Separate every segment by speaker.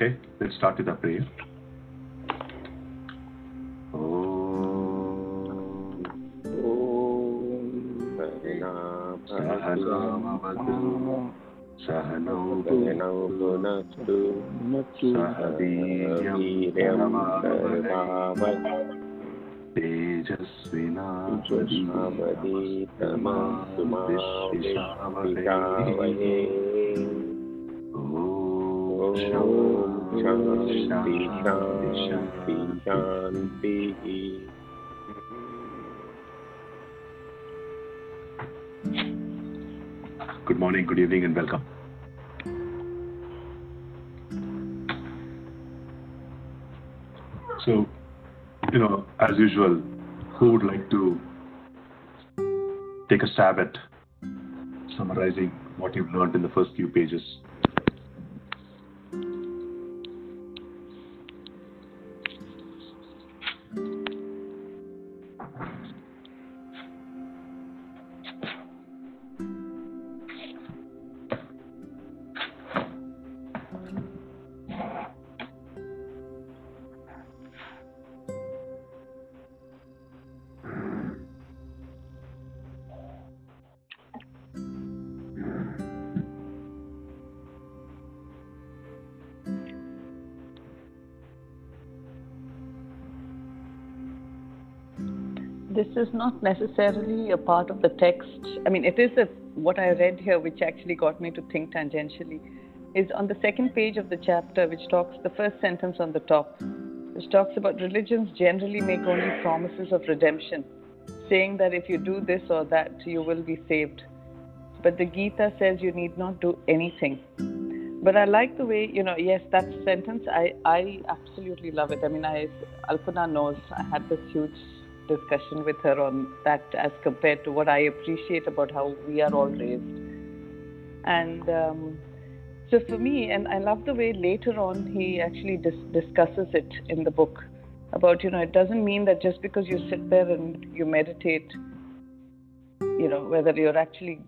Speaker 1: Okay, let's start with the prayer. सहनौ
Speaker 2: भुनक्तु
Speaker 1: सह वीर्यं
Speaker 2: वीर्यं
Speaker 1: तेजस्विनावधीतमास्तु मा
Speaker 2: विद्विषावहे
Speaker 1: ॐ
Speaker 2: शान्ति
Speaker 1: शान्ति
Speaker 2: शान्ति शान्तिः
Speaker 1: Good morning, good evening, and welcome. So, you know, as usual, who would like to take a stab at summarizing what you've learned in the first few pages?
Speaker 3: Is not necessarily a part of the text. I mean, it is a, what I read here, which actually got me to think tangentially, is on the second page of the chapter, which talks the first sentence on the top, which talks about religions generally make only promises of redemption, saying that if you do this or that, you will be saved. But the Gita says you need not do anything. But I like the way, you know, yes, that sentence, I, I absolutely love it. I mean, I, Alpana knows I had this huge discussion with her on that as compared to what I appreciate about how we are all raised. And um, so for me, and I love the way later on he actually dis- discusses it in the book about, you know, it doesn't mean that just because you sit there and you meditate, you know, whether you're actually,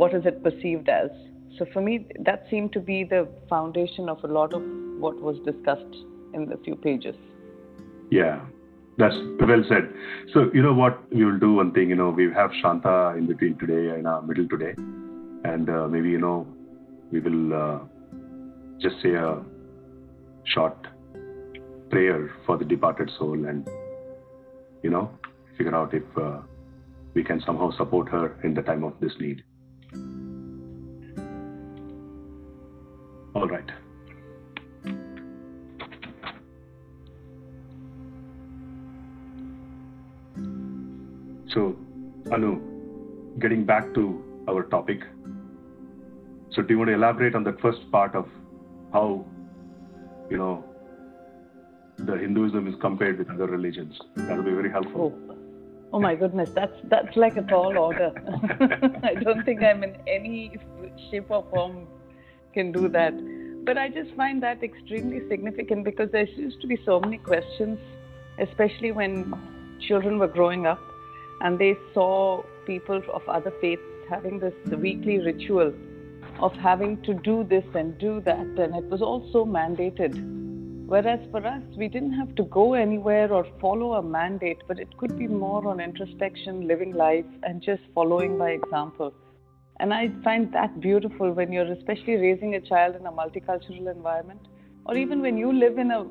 Speaker 3: what is it perceived as? So for me, that seemed to be the foundation of a lot of what was discussed in the few pages.
Speaker 1: Yeah, that's well said. So, you know what, we will do one thing, you know, we have Shanta in between today and our middle today. And uh, maybe, you know, we will uh, just say a short prayer for the departed soul and, you know, figure out if uh, we can somehow support her in the time of this need. All right. So, Anu, getting back to our topic. So, do you want to elaborate on that first part of how, you know, the Hinduism is compared with other religions? That will be very helpful.
Speaker 3: Oh, oh my goodness, that's that's like a tall order. I don't think I'm in any shape or form can do that. But I just find that extremely significant because there used to be so many questions, especially when children were growing up and they saw people of other faiths having this weekly ritual of having to do this and do that, and it was also mandated. Whereas for us, we didn't have to go anywhere or follow a mandate, but it could be more on introspection, living life, and just following by example. And I find that beautiful when you're especially raising a child in a multicultural environment, or even when you live in a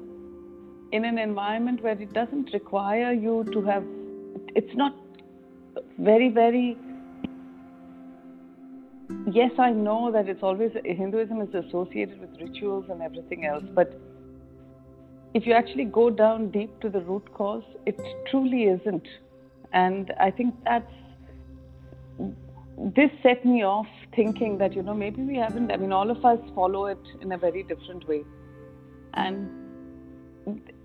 Speaker 3: in an environment where it doesn't require you to have it's not very very yes i know that it's always hinduism is associated with rituals and everything else but if you actually go down deep to the root cause it truly isn't. And i think that's this set me off thinking that you know maybe we haven't i mean all of us follow it in a very different way. And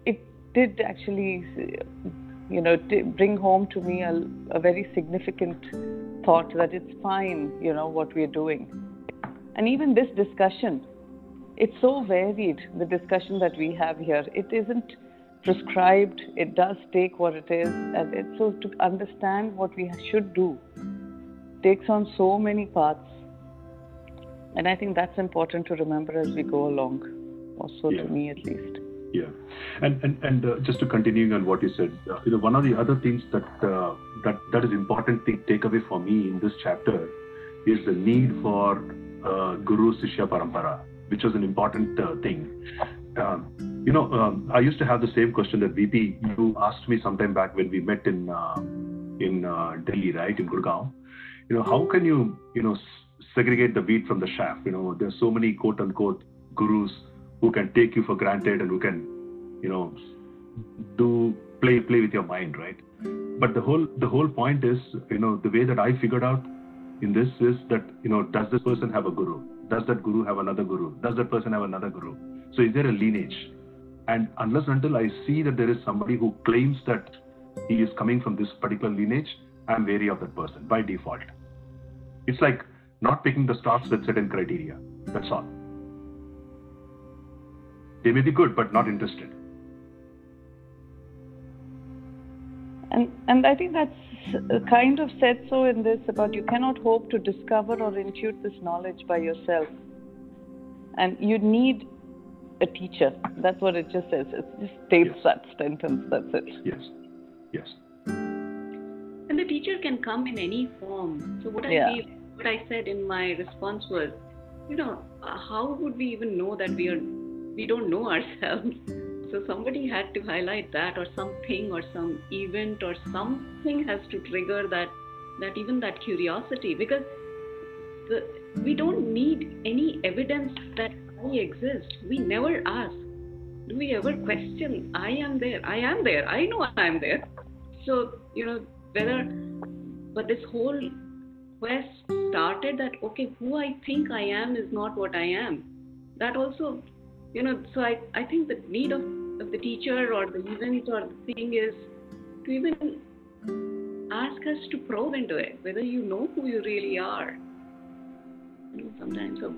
Speaker 3: it did actually you know bring home to me a, a very significant thought that it's fine you know what we're doing and even this discussion it's so varied the discussion that we have here it isn't prescribed it does take what it is and it's so to understand what we should do takes on so many paths and i think that's important to remember as we go along or so
Speaker 1: Yeah.
Speaker 3: to me at least.
Speaker 1: Yeah, and and and uh, just to continuing on what you said, uh, you know, one of the other things that uh, that that is important thing takeaway for me in this chapter is the need for uh, Guru Sishya Parampara, which was an important uh, thing. Um, you know, um, I used to have the same question that VP you asked me sometime back when we met in uh, in uh, Delhi, right, in Gurgaon. You know, how can you you know s- segregate the wheat from the chaff? You know, there's so many quote unquote gurus who can take you for granted and who can you know do play play with your mind right? But the whole the whole point is you know the way that i figured out in this is that you know does this person have a guru? Does that guru have another guru? Does that person have another guru? So is there a lineage? And unless until i see that there is somebody who claims that he is coming from this particular lineage i'm wary of that person by default. It's like not picking the stocks with certain criteria. That's all they may be good but not interested
Speaker 3: And and I think that's uh, kind of said so in this about you cannot hope to discover or intuit this knowledge by yourself, and you need a teacher. That's what it just says. It just states
Speaker 1: Yes.
Speaker 3: that sentence. That's it.
Speaker 1: yes yes
Speaker 4: And the teacher can come in any form. So what I
Speaker 3: Yeah.
Speaker 4: feel, what I said in my response was, you know, uh, how would we even know that we are, we don't know ourselves? So somebody had to highlight that, or something, or some event, or something has to trigger that, that even that curiosity, because the, we don't need any evidence that I exist. We never ask. Do we ever question? I am there. I am there. I know I am there. So you know whether, but this whole quest started that okay, who I think I am is not what I am. That also, you know. So I I think the need of of the teacher or the event or the thing is to even ask us to probe into it, whether you know who you really are. You know, sometimes so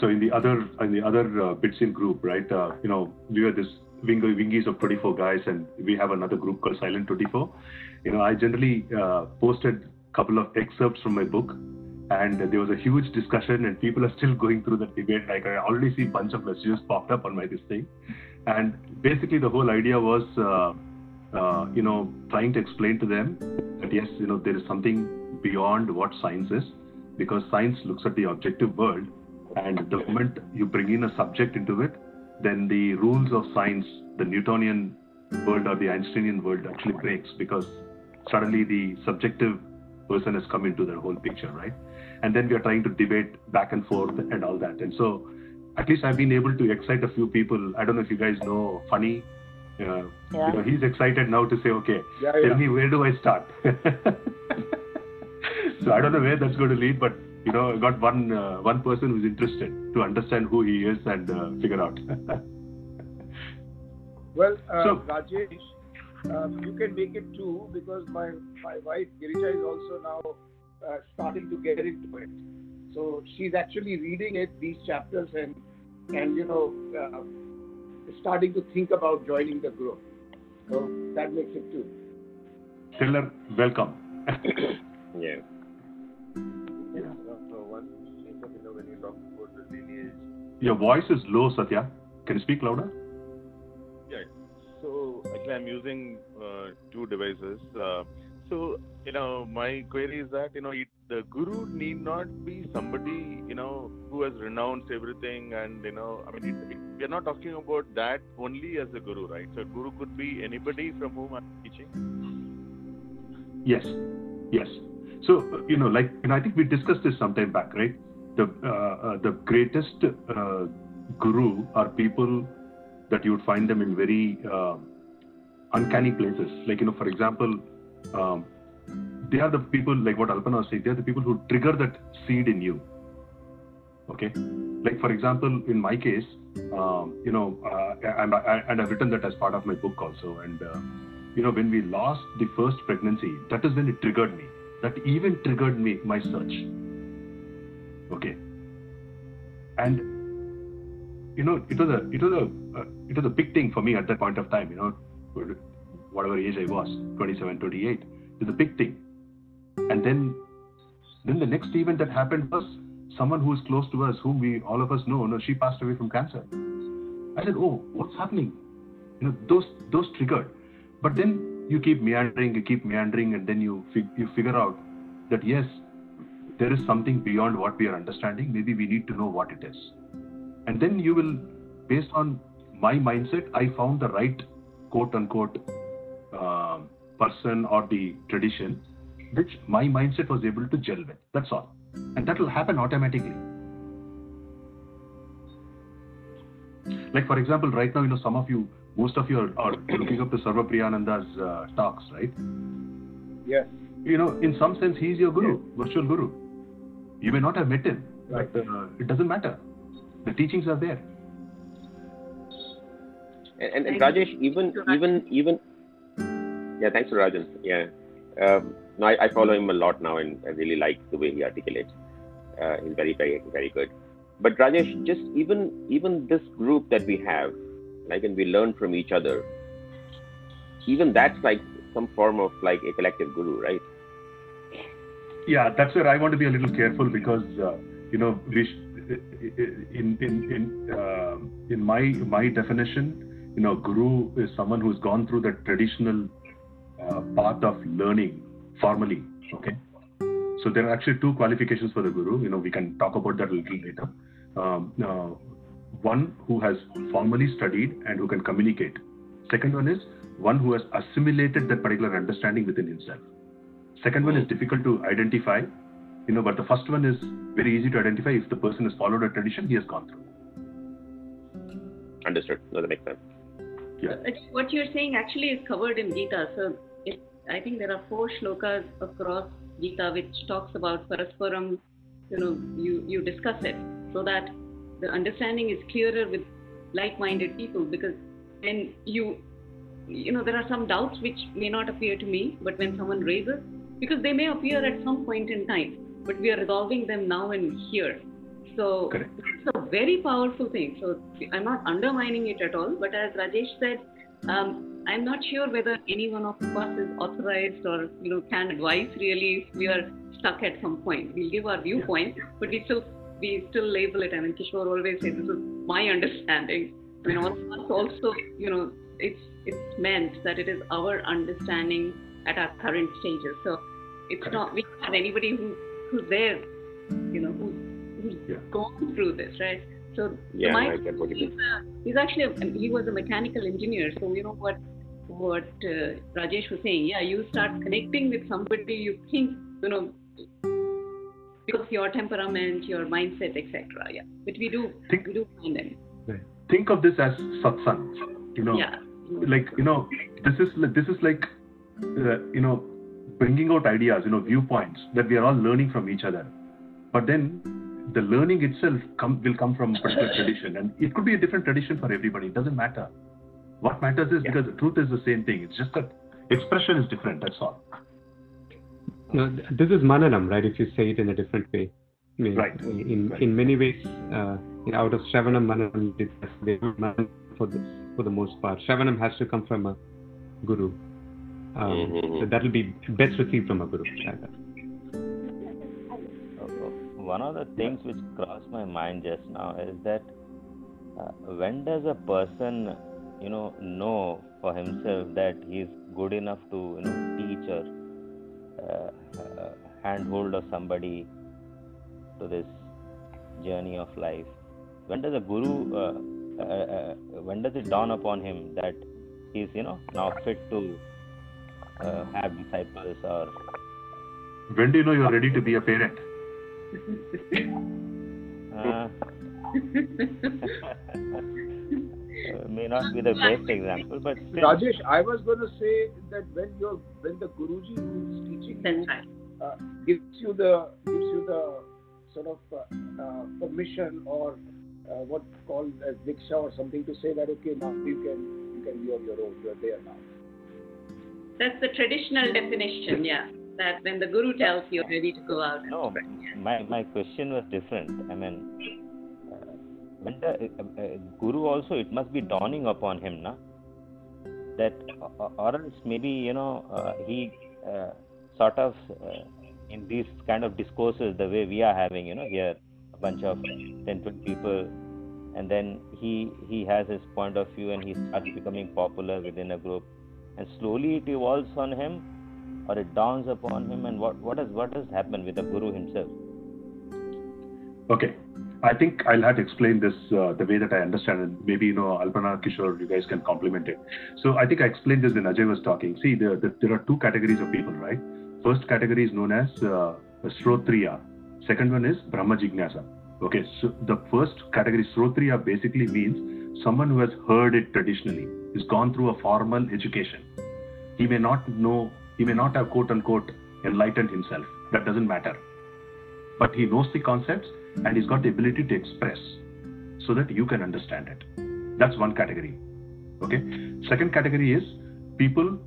Speaker 1: so in the other in the other uh, Bitsian group, right? Uh, you know, we were this wing wingies of 24 guys, and we have another group called Silent 24. You know, I generally uh, posted a couple of excerpts from my book, and there was a huge discussion, and people are still going through that debate. Like I already see a bunch of messages popped up on my this thing, and basically the whole idea was, uh, uh, you know, trying to explain to them that yes, you know, there is something beyond what science is, because science looks at the objective world and the moment you bring in a subject into it, then the rules of science, the Newtonian world or the Einsteinian world actually breaks because suddenly the subjective person has come into the whole picture, right? And then we are trying to debate back and forth and all that. And so at least I've been able to excite a few people. I don't know if you guys know Funny. Uh,
Speaker 3: Yeah.
Speaker 1: You know, he's excited now to say, okay,
Speaker 2: Yeah,
Speaker 1: tell
Speaker 2: yeah.
Speaker 1: me where do I start? so I don't know where that's going to lead, but you know, I got one uh, one person who's interested to understand who he is and uh, figure out.
Speaker 5: Well, uh,
Speaker 1: So-
Speaker 5: Rajesh, um, you can make it too because my my wife Girija is also now uh, starting to get into it. So she's actually reading it these chapters and and you know uh, starting to think about joining the group. So that makes it too.
Speaker 1: Tell her welcome.
Speaker 2: Yeah.
Speaker 1: Yeah.
Speaker 2: So one thing that you know when you talk about the lineage,
Speaker 1: Your voice is low, Satya. Can you speak louder?
Speaker 6: Yeah. So actually, I'm using uh, two devices. Uh, so you know, my query is that you know, it, the guru need not be somebody you know who has renounced everything, and you know, I mean, it, it, we are not talking about that only as a guru, right? So guru could be anybody from whom I'm teaching.
Speaker 1: Yes, yes. So you know, like, and I think we discussed this sometime back, right? The uh, uh, the greatest uh, guru are people that you would find them in very uh, uncanny places. Like you know, for example, um, they are the people like what Alpana was saying. They are the people who trigger that seed in you. Okay, like for example, in my case, um, you know, uh, and, I, and I've written that as part of my book also, and. Uh, you know, when we lost the first pregnancy, that is when it triggered me. That even triggered me my search. Okay. And you know, it was a it was a uh, it was a big thing for me at that point of time. You know, whatever age I was, 27, 28, it was a big thing. And then then the next event that happened was someone who is close to us, whom we all of us know, no, she passed away from cancer. I said, oh, what's happening? You know, those those triggered. But then you keep meandering, you keep meandering, and then you fig- you figure out that yes, there is something beyond what we are understanding. Maybe we need to know what it is. And then you will, based on my mindset, I found the right quote unquote uh, person or the tradition which my mindset was able to gel with. That's all. And that will happen automatically. Like, for example, right now, you know, some of you, most of you are, are looking up to Sarvapriyananda's uh, talks, right?
Speaker 5: Yes.
Speaker 1: You know, in some sense, he's your guru, virtual guru. You may not have met him,
Speaker 5: Right.
Speaker 1: but uh, it doesn't matter. The teachings are there.
Speaker 7: And, and, and Rajesh, even
Speaker 4: Rajan.
Speaker 7: even even yeah, thanks for Rajan. Yeah, um, no, I, I follow him a lot now, and I really like the way he articulates. Uh, he's very very very good. But Rajesh, just even even this group that we have, like, and we learn from each other. Even that's like some form of like a collective guru, right?
Speaker 1: Yeah, that's where I want to be a little careful because uh, you know, we in in in uh, in my my definition, you know, guru is someone who's gone through the traditional path of learning formally. Okay, so there are actually two qualifications for the guru. You know, we can talk about that a little later. Um, uh, one who has formally studied and who can communicate. Second one is one who has assimilated that particular understanding within himself. Second one is difficult to identify, you know, but the first one is very easy to identify if the person has followed a tradition he has gone through.
Speaker 7: Understood. No, that makes sense.
Speaker 1: Yeah.
Speaker 4: Uh, What you're saying actually is covered in Gita. So it, I think there are four shlokas across Gita which talks about parasparam. You know, you you discuss it so that the understanding is clearer with like-minded people. Because when you you know there are some doubts which may not appear to me, but when someone raises, because they may appear at some point in time, but we are resolving them now and here. So
Speaker 1: Correct.
Speaker 4: it's a very powerful thing. So I'm not undermining it at all. But as Rajesh said, um, I'm not sure whether any one of us is authorized or you know can advise really if we are stuck at some point. We'll give our viewpoint, but we still we still label it. I mean, Kishore always says this is my understanding. I mean, all of us also, you know, it's it's meant that it is our understanding at our current stages. So it's
Speaker 1: Correct.
Speaker 4: not we don't have anybody who who's there, you know, who's who's
Speaker 1: Yeah.
Speaker 4: gone through this, right? So
Speaker 7: Yeah,
Speaker 4: my
Speaker 7: I get what you
Speaker 4: he's, a, he's actually a, he was a mechanical engineer. So you know what what uh, Rajesh was saying. Yeah, you start connecting with somebody you think you know because your temperament, your mindset, etc. Yeah, but we do
Speaker 1: Think-
Speaker 4: we do find them.
Speaker 1: Think of this as satsang. You know,
Speaker 4: Yeah.
Speaker 1: like you know, this is like this is like uh, you know, bringing out ideas, you know, viewpoints that we are all learning from each other. But then the learning itself come, will come from a particular tradition, and it could be a different tradition for everybody. It doesn't matter. What matters is
Speaker 7: Yeah.
Speaker 1: because the truth is the same thing. It's just that expression is different. That's all.
Speaker 8: No, this is mananam, right? If you say it in a different way. I mean,
Speaker 1: Right.
Speaker 8: In
Speaker 1: Right.
Speaker 8: in many ways, uh, you out of Shravanam, Mananam, it has to mananam for the for the most part. Shravanam has to come from a guru. Um,
Speaker 7: Mhm.
Speaker 8: So that will be best received from a guru. rather.
Speaker 9: Uh, One of the things which crossed my mind just now is that uh, when does a person, you know, know for himself that he's good enough to, you know, teach or uh, uh, handhold of somebody to this journey of life? When does a guru, uh, uh, uh, when does it dawn upon him that he's, you know, now fit to uh, have disciples or
Speaker 1: When do you know you're ready to be a parent?
Speaker 9: Uh, may not be the best example, but still,
Speaker 5: Rajesh, I was going to say that when you're when the Guruji who is teaching you uh, gives you the gives you the sort of uh, uh, permission or uh, what called as diksha or something to say that okay now you can you can be on your own you're there now.
Speaker 4: That's the traditional definition. Yeah, that when the guru tells you you're ready to go out. and
Speaker 9: no.
Speaker 4: spread. Yeah.
Speaker 9: My my question was different. I mean, uh, when the uh, uh, guru also, it must be dawning upon him, na? That or or else maybe you know uh, he uh, sort of uh, in these kind of discourses the way we are having, you know, here a bunch of 10 20 people and then he he has his point of view and he starts becoming popular within a group and slowly it evolves on him or it dawns upon him and what what has what has happened with the guru himself
Speaker 1: Okay. I think I'll have to explain this uh, the way that I understand it. Maybe, you know, Alpana, Kishore, you guys can complement it. So I think I explained this when Ajay was talking. See, the, the, there are two categories of people, right? First category is known as uh, Srotriya. Second one is Brahma Jignasa. Okay, so the first category, Srotriya, basically means someone who has heard it traditionally, has gone through a formal education. He may not know, he may not have quote unquote enlightened himself. That doesn't matter. But he knows the concepts and he's got the ability to express so that you can understand it. That's one category. Okay. Second category is people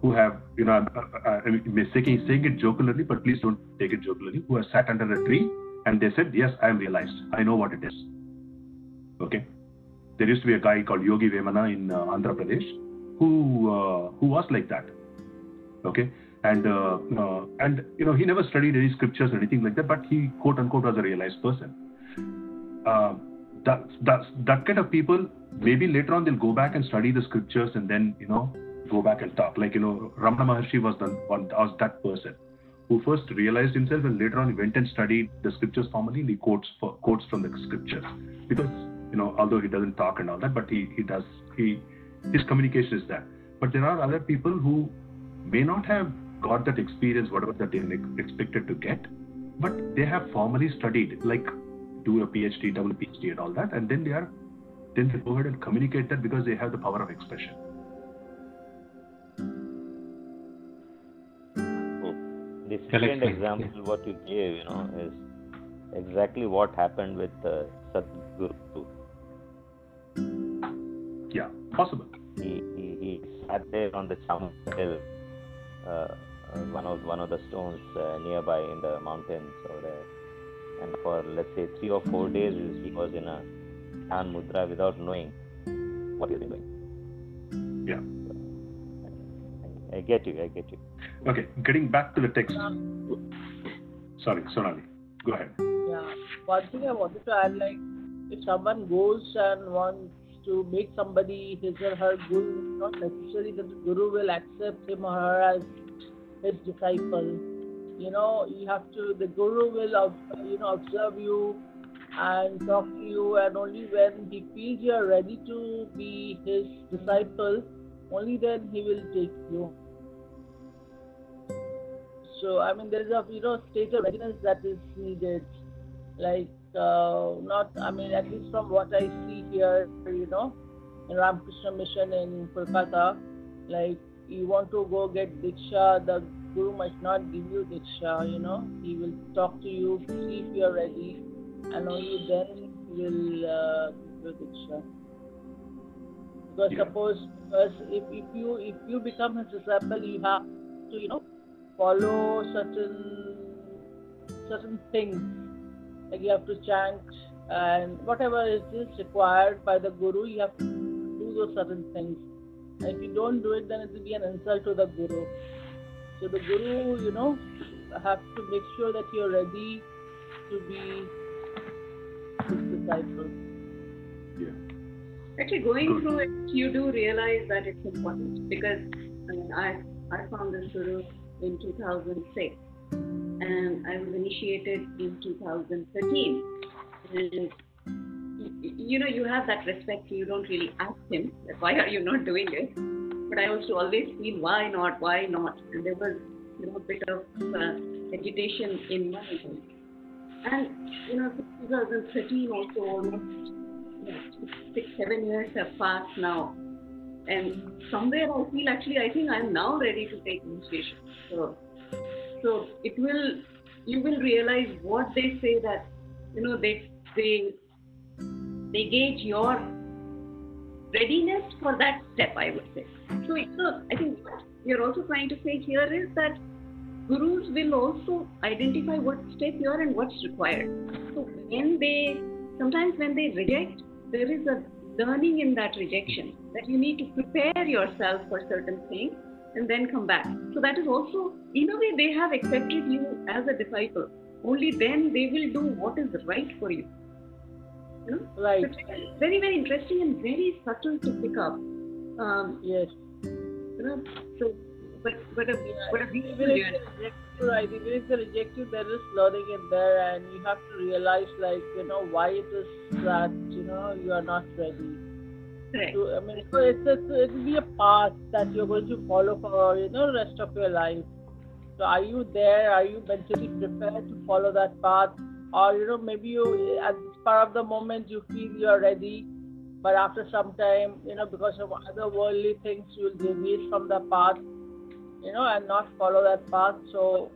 Speaker 1: who have, you know, uh, uh, I mean, saying, saying it jocularly, but please don't take it jocularly, who have sat under a tree and they said, Yes, I am realized. I know what it is. Okay. There used to be a guy called Yogi Vemana in uh, Andhra Pradesh who uh, who was like that. Okay and uh, uh, and you know he never studied any scriptures or anything like that, but he quote unquote was a realized person. Uh, that that that kind of people maybe later on they'll go back and study the scriptures and then you know go back and talk. Like you know Ramana Maharshi was the one was that person who first realized himself and later on he went and studied the scriptures formally and he quotes for, quotes from the scriptures because you know although he doesn't talk and all that, but he he does he his communication is there. But there are other people who may not have got that experience, whatever that they expected to get, but they have formally studied, like do a PhD, double PhD, and all that, and then they are then they go ahead and communicate that because they have the power of expression.
Speaker 9: The second example, what you gave, you know, is exactly what happened with uh, Sadhguru.
Speaker 1: Yeah, possible.
Speaker 9: He, he, he sat there on the Cham hill uh, one of one of the stones uh, nearby in the mountains over there. And for let's say three or four days, he was in a Dhyan Mudra without knowing what he was doing.
Speaker 1: Yeah.
Speaker 9: I, I get you. I get you.
Speaker 1: Okay, getting back to the text. Sorry, Sonali, go ahead.
Speaker 10: Yeah, one thing I wanted to add, like, if someone goes and wants to make somebody his or her guru, not necessarily that the guru will accept him or her as his disciple. You know, you have to, the guru will, you know, observe you and talk to you, and only when he feels you are ready to be his disciple, only then he will take you. So, I mean, there is a, you know, state of readiness that is needed. Like, uh, not, I mean, at least from what I see here, you know, in Ramakrishna Mission in Kolkata, like, you want to go get Diksha, the Guru might not give you Diksha, you know. He will talk to you, see if you are ready, and only then he will uh, give you Diksha. Because
Speaker 1: Yeah.
Speaker 10: suppose, because if, if you if you become his disciple, you have to, you know, follow certain certain things. Like you have to chant and whatever is required by the Guru, you have to do those certain things. And if you don't do it, then it will be an insult to the Guru. So the Guru, you know, have to make sure that you're ready to be his disciple. Yeah.
Speaker 4: Actually, going
Speaker 1: Good.
Speaker 4: through it, you do realize that it's important because I mean, I I found this guru in 2006, and I was initiated in 2013. And y- you know, you have that respect. You don't really ask him why are you not doing it. But I also always feel why not, why not, and there was you know a bit of uh, agitation in my mind. And you know, 2013 also almost six, seven years have passed now. And somewhere I feel actually I think I'm now ready to take initiation. So so it will you will realize what they say that you know they they they gauge your readiness for that step I would say. So a, I think what you're also trying to say here is that gurus will also identify what step you are and what's required. So when they sometimes when they reject, there is a learning in that rejection that you need to prepare yourself for certain things and then come back. So that is also in a way they have accepted you as a disciple. only then they will do what is right for you. You know?
Speaker 10: Right.
Speaker 4: So it's very, very interesting and very subtle to pick up. Um,
Speaker 10: Yes.
Speaker 4: you know, so, but, but a, but a beautiful journey.
Speaker 10: they reject you, right? Even if they reject you, there is learning in there, and you have to realize, like, you know, why it is that you know you are not ready.
Speaker 4: Correct.
Speaker 10: To, I mean, so it's, it's it will be a path that you're going to follow for you know rest of your life. So are you there? Are you mentally prepared to follow that path? Or you know maybe you at part of the moment you feel you are ready, but after some time you know because of other worldly things you'll deviate from the path, you know, and not follow that path. So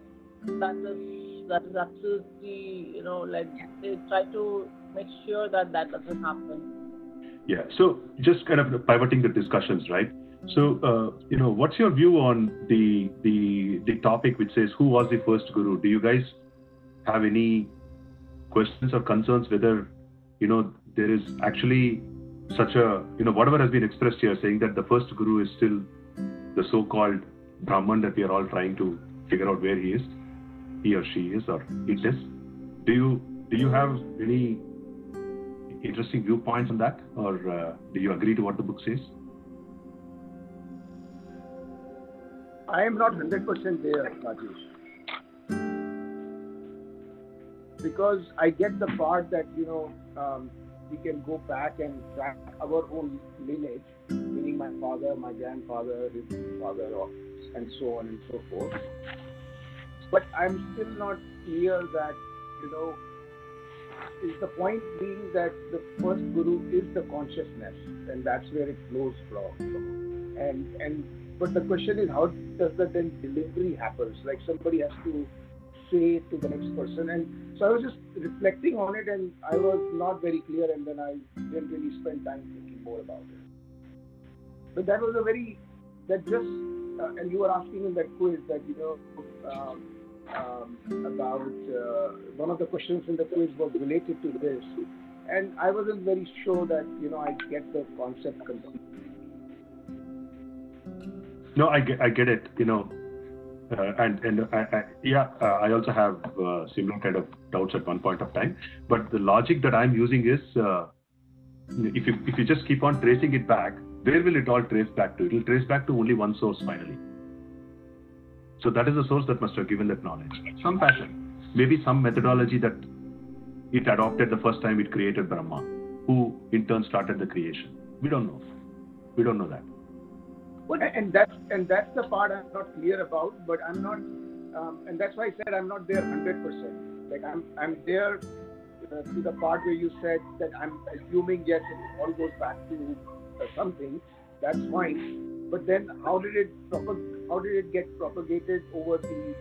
Speaker 10: that is that is absolutely you know like they try to make sure that that doesn't happen.
Speaker 1: Yeah. So just kind of pivoting the discussions, right? So uh, you know, what's your view on the the the topic which says who was the first guru? Do you guys have any questions or concerns whether you know there is actually such a you know whatever has been expressed here, saying that the first guru is still the so-called Brahman that we are all trying to figure out where he is, he or she is, or it is. Do you do you have any interesting viewpoints on that, or uh, do you agree to what the book says?
Speaker 5: I am not 100% there, Rajesh. Because I get the part that, you know, um, we can go back and track our own lineage, meaning my father, my grandfather, his father, and so on and so forth. But I'm still not clear that, you know, is the point being that the first guru is the consciousness, and that's where it flows from. And and but the question is, how does that then delivery happens? Like somebody has to to the next person, and so I was just reflecting on it, and I was not very clear, and then I didn't really spend time thinking more about it. But that was a very that just uh, and you were asking in that quiz that you know um, um, about uh, one of the questions in the quiz was related to this, and I wasn't very sure that you know I get the concept completely.
Speaker 1: No, I get, I get it. You know, uh, and and I, I, yeah, uh, I also have uh, similar kind of doubts at one point of time. But the logic that I'm using is, uh, if you if you just keep on tracing it back, where will it all trace back to? It will trace back to only one source finally. So that is the source that must have given that knowledge, some fashion, maybe some methodology that it adopted the first time it created Brahma, who in turn started the creation. We don't know. We don't know that.
Speaker 5: And- and that's and that's the part I'm not clear about. But I'm not, um, and that's why I said I'm not there hundred percent. Like I'm I'm there uh, to the part where you said that I'm assuming yes, it all goes back to uh, something. That's fine. But then how did it propag- how did it get propagated over the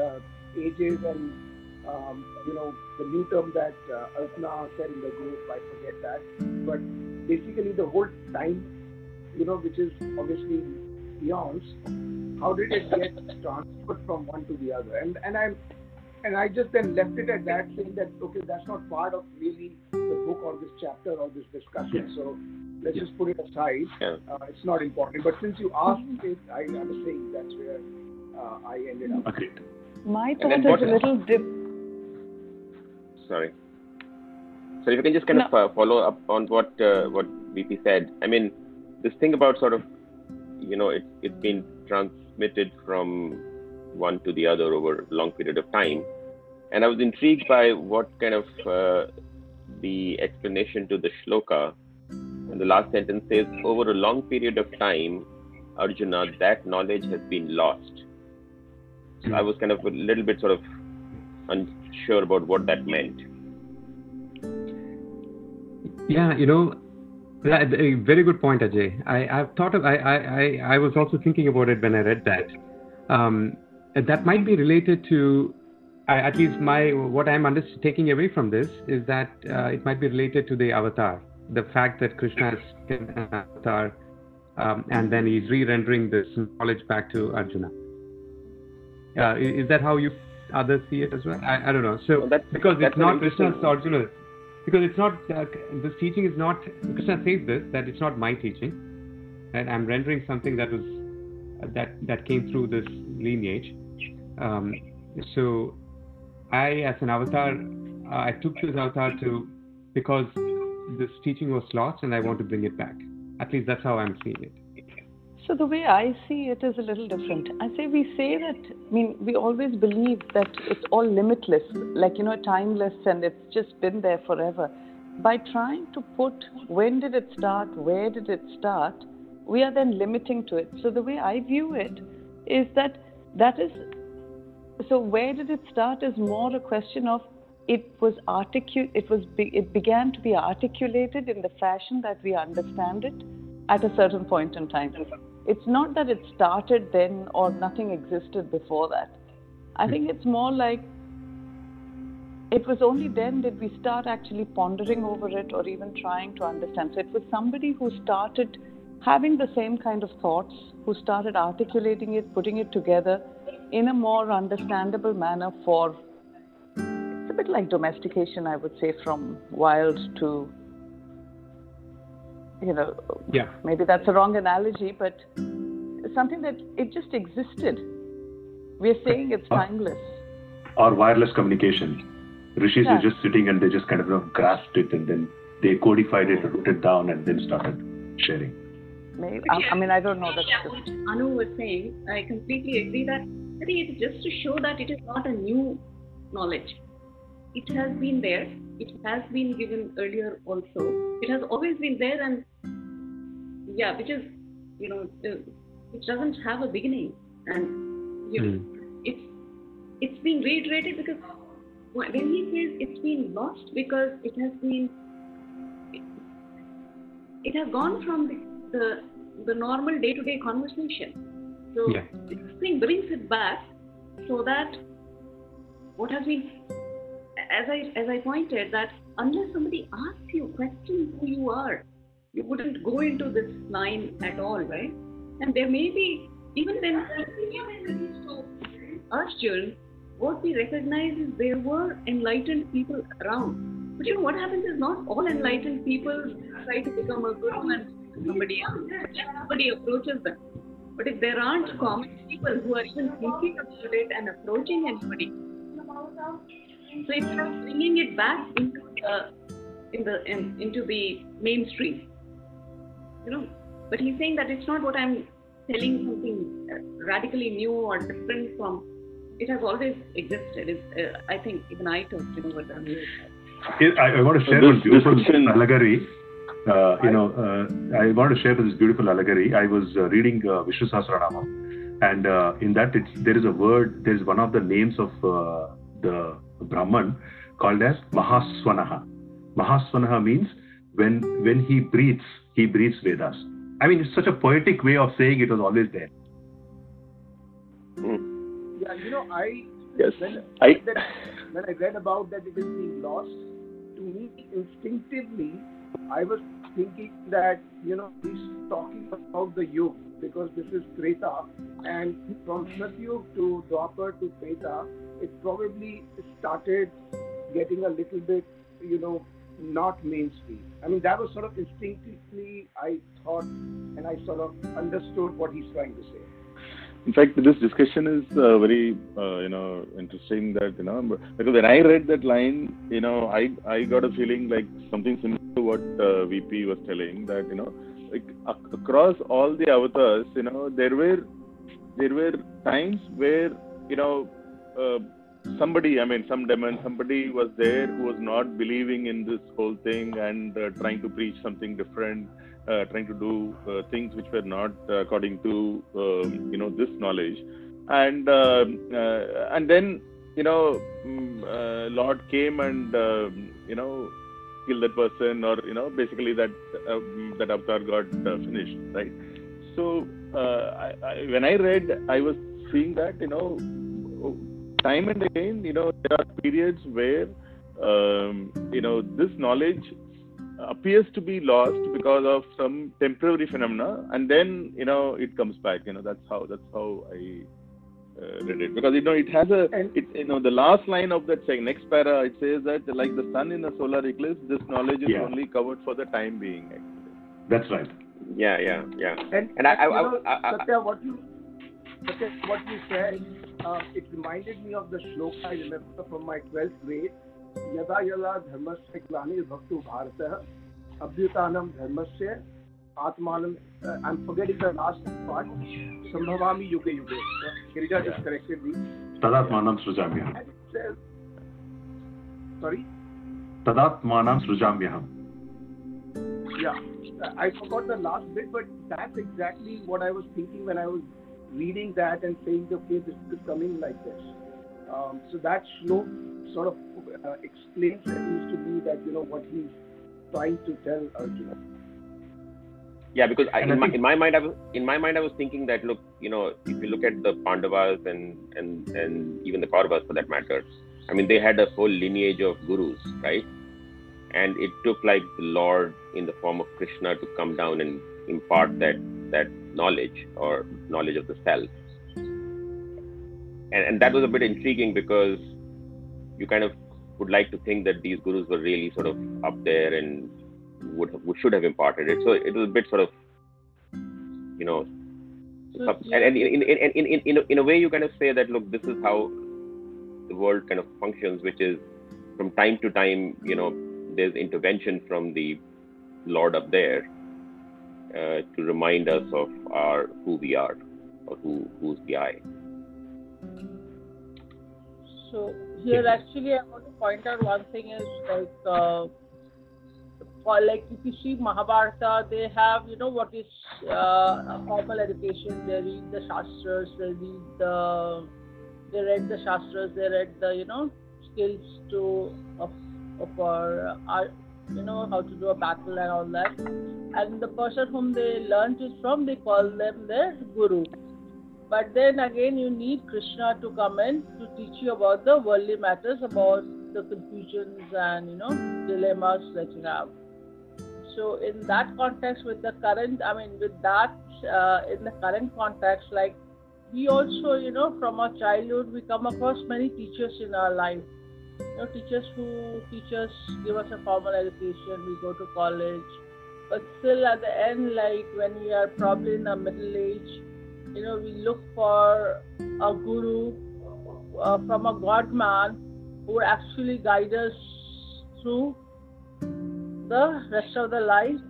Speaker 5: uh, ages and um, you know the new term that uh, Alpana said in the group, I forget that. But basically the whole time you know, which is obviously eons, how did it get transferred from one to the other? And and I'm and I just then left it at that, saying that okay, that's not part of really the book or this chapter or this discussion. So let's just put it aside.
Speaker 7: Yeah.
Speaker 5: Uh, it's not important. But since you asked it, I, I was saying that's where uh, I ended up.
Speaker 1: Agreed.
Speaker 3: My thought
Speaker 7: then
Speaker 3: is a little dip.
Speaker 7: Sorry. So if you can just kind of uh, follow up on what uh, what VP said. I mean, this thing about sort of, you know, it, it's been transmitted from one to the other over a long period of time. And I was intrigued by what kind of uh, the explanation to the shloka. And the last sentence says, over a long period of time, Arjuna, that knowledge has been lost. So I was kind of a little bit sort of unsure about what that meant.
Speaker 8: Yeah, you know, a very good point, Ajay. I, I've thought of, I, I, I, was also thinking about it when I read that. Um, that might be related to, I, at least my, what I'm under, taking away from this is that uh, it might be related to the avatar. The fact that Krishna is an avatar um, and then he's re-rendering this knowledge back to Arjuna. Uh, is, is that how you others see it as well? I, I don't know. So
Speaker 7: Well, that's-
Speaker 8: because
Speaker 7: that's
Speaker 8: it's not Krishna's Arjuna, because it's not uh, this teaching is not Krishna says this that it's not my teaching, and I'm rendering something that was uh, that that came through this lineage. Um, so I, as an avatar, uh, I took this avatar to because this teaching was lost and I want to bring it back. At least that's how I'm seeing it.
Speaker 3: So the way I see it is a little different. I say we say that. I mean, we always believe that it's all limitless, like you know, timeless, and it's just been there forever. By trying to put when did it start, where did it start, we are then limiting to it. So the way I view it is that that is. So where did it start is more a question of it was articu- it was be- it began to be articulated in the fashion that we understand it at a certain point in time. It's not that it started then or nothing existed before that. I think it's more like it was only then did we start actually pondering over it or even trying to understand. So it was somebody who started having the same kind of thoughts, who started articulating it, putting it together in a more understandable manner for it's a bit like domestication, I would say, from wild to you know,
Speaker 8: Yeah.
Speaker 3: maybe that's a wrong analogy, but something that it just existed. We're saying it's uh, timeless.
Speaker 1: Or wireless communication. Rishis
Speaker 3: Yeah.
Speaker 1: were just sitting and they just kind of you know, grasped it and then they codified it, wrote it down, and then started sharing.
Speaker 3: Maybe, I, I mean, I don't know. That's
Speaker 4: Yeah,
Speaker 3: just,
Speaker 4: what Anu was saying, I completely agree that I think it is just to show that it is not a new knowledge. It has been there. It has been given earlier also. It has always been there, and yeah, which is you know, uh, which doesn't have a beginning, and you know, it's it's being reiterated because when he says it's been lost because it has been it has gone from the the, the normal day-to-day conversation. So
Speaker 8: Yeah.
Speaker 4: this thing brings it back so that what has been as I as I pointed that unless somebody asks you questions who you are, you wouldn't go into this line at all, right? And there may be even when Arjun, what we recognize is there were enlightened people around. But you know what happens is not all enlightened people try to become a guru and somebody else. Somebody approaches them. But if there aren't common people who are even thinking about it and approaching anybody, so it's like bringing it back into the in the in, into the mainstream. You know, but he's saying that it's not what I'm telling something uh, radically new or different from. It has always existed. It's, uh, I think even I talked, you know, what I'm
Speaker 1: Here, I, I want to share
Speaker 6: this
Speaker 1: one beautiful
Speaker 6: description-
Speaker 1: allegory. Uh, you know, uh, I want to share this beautiful allegory. I was uh, reading uh, Vishnu Sahasranama, and uh, in that it's, there is a word, there is one of the names of uh, the Brahman called as Mahaswanaha. Mahaswanaha means when when he breathes, he breathes Vedas. I mean, it's such a poetic way of saying it was always there. Hmm.
Speaker 5: Yeah, you know, I
Speaker 6: Yes.
Speaker 5: when
Speaker 6: I-
Speaker 5: that, when I read about that it is being lost, to me instinctively, I was thinking that you know he's talking about the yug because this is Treta, and from Satyug to Dwapar to Treta, it probably started getting a little bit, you know, not mainstream. I mean, that was sort of instinctively I thought, and I sort of understood what he's trying to say.
Speaker 6: In fact, this discussion is uh, very, uh, you know, interesting. That you know, because when I read that line, you know, I I got a feeling like something similar to what uh, VP was telling. That you know, like ac- across all the avatars, you know, there were there were times where you know. Uh, somebody i mean some demon somebody was there who was not believing in this whole thing and uh, trying to preach something different uh, trying to do uh, things which were not uh, according to um, you know this knowledge. And and then you know mm, lord came and um, you know killed that person or you know basically that that avatar got finished right? So I, I, when i read i was seeing that you know time and again, you know, there are periods where, um, you know, this knowledge appears to be lost because of some temporary phenomena, and then, you know, it comes back. You know, that's how that's how I uh, read it because you know it has a it, you know the last line of that say, next para it says that like the sun in a solar eclipse, this knowledge is
Speaker 1: Yeah.
Speaker 6: only covered for the time being. Actually.
Speaker 1: That's right.
Speaker 7: Yeah, yeah, yeah.
Speaker 5: And,
Speaker 7: And I- I-
Speaker 5: know,
Speaker 7: I- I- I-
Speaker 5: Satya, what you Satya, what you said uh, it reminded me of the shloka I remember from my 12th grade. Yada yada dharmasya glanir bhaktu bharatah abhyutanam dharmasya atmanam. Uh, I'm forgetting the last part. Sambhavami yuge yuge. Uh, Girija just corrected me.
Speaker 1: Tadatmanam srujamyaham.
Speaker 5: And sorry?
Speaker 1: Tadatmanam srujamyaham.
Speaker 5: Yeah, I forgot the last bit, but that's exactly what I was thinking when I was reading that and saying, okay, this is coming like this. Um, so that slope sort of uh, explains at least to me that you know what he's trying to tell Arjuna.
Speaker 7: Yeah, because I, in,
Speaker 1: I
Speaker 7: my, in my mind, I was in my mind, I was thinking that look, you know, if you look at the Pandavas and and and even the Kauravas for that matter, I mean, they had a whole lineage of gurus, right? And it took like the Lord in the form of Krishna to come down and impart that that knowledge or knowledge of the self. And and that was a bit intriguing because you kind of would like to think that these gurus were really sort of up there and would, would should have imparted it. So it was a bit sort of, you know,
Speaker 10: So
Speaker 7: some-
Speaker 10: you-
Speaker 7: and, and in, in, in, in, in, in a way you kind of say that look, this is how the world kind of functions, which is from time to time, you know, there's intervention from the Lord up there uh, to remind us of our who we are or who who's the I.
Speaker 10: So here actually I want to point out one thing is like uh, for like if you see Mahabharata, they have you know what is uh, formal education. They read the shastras, they read the they read the shastras, they read the you know skills to of of our art, you know how to do a battle and all that. And the person whom they learned it from, they call them their guru. But then again, you need Krishna to come in to teach you about the worldly matters, about the confusions and you know dilemmas that you have. So in that context, with the current, I mean, with that uh, in the current context, like we also, you know, from our childhood, we come across many teachers in our life. You know, teachers who teach us, give us a formal education. We go to college, but still at the end, like when we are probably in the middle age, you know, we look for a guru uh, from a god man who actually guide us through the rest of the life.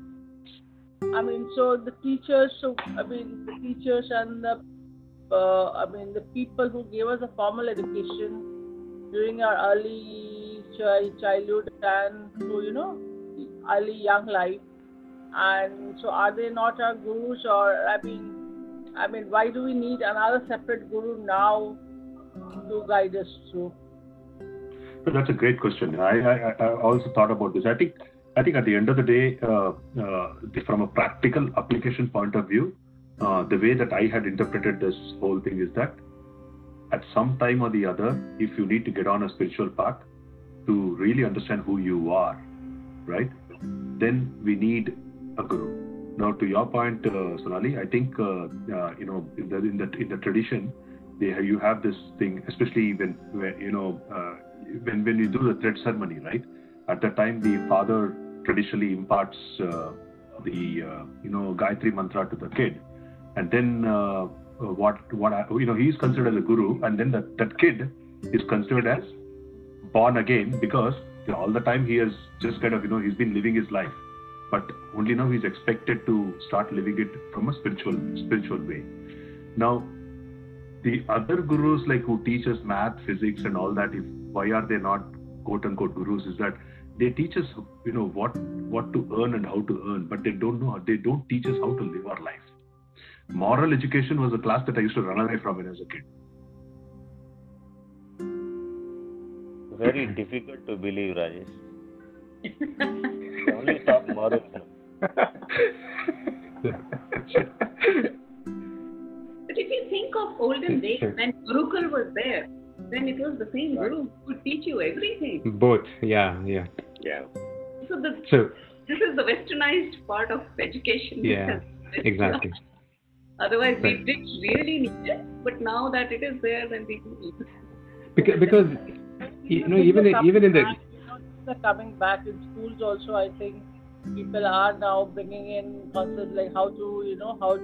Speaker 10: I mean, so the teachers, so I mean, the teachers and the, uh, I mean, the people who gave us a formal education during our early chi- childhood and through, you know, early young life. And so, are they not our gurus, or I mean, I mean, why do we need another separate guru now to guide us through?
Speaker 1: So that's a great question. I, I, I also thought about this. I think I think at the end of the day, uh, uh, from a practical application point of view, uh, the way that I had interpreted this whole thing is that at some time or the other, if you need to get on a spiritual path to really understand who you are, right, then we need a guru. Now, to your point, uh, Sonali, I think uh, uh, you know in the, in the in the tradition, they have, you have this thing, especially when, when you know uh, when when you do the thread ceremony, right? At that time, the father traditionally imparts uh, the uh, you know Gayatri mantra to the kid, and then Uh, what what I- you know he is considered as a guru, and then that that kid is considered as born again because you know, all the time he has just kind of you know he's been living his life, but only now he's expected to start living it from a spiritual spiritual way. Now the other gurus like who teach us math physics and all that if why are they not quote unquote gurus is that they teach us you know what what to earn and how to earn but they don't know they don't teach us how to live our life moral education was a class that i used to run away from when i was a kid
Speaker 9: Very difficult to believe, Rajesh. Only talk moral.
Speaker 4: But if you think of olden days when Gurukul was there, then it was the same Guru who would teach you everything.
Speaker 8: Both, yeah, yeah.
Speaker 7: Yeah.
Speaker 4: So the,
Speaker 8: So,
Speaker 4: this is the westernized part of education.
Speaker 8: yeah, exactly.
Speaker 4: Otherwise, we
Speaker 8: Right.
Speaker 4: didn't really need it, but now that it is there, then we do need it.
Speaker 8: Because, because you know, even in, even in the
Speaker 10: Back, you know, things coming back in schools also. I think people are now bringing in concepts like how to, you know, how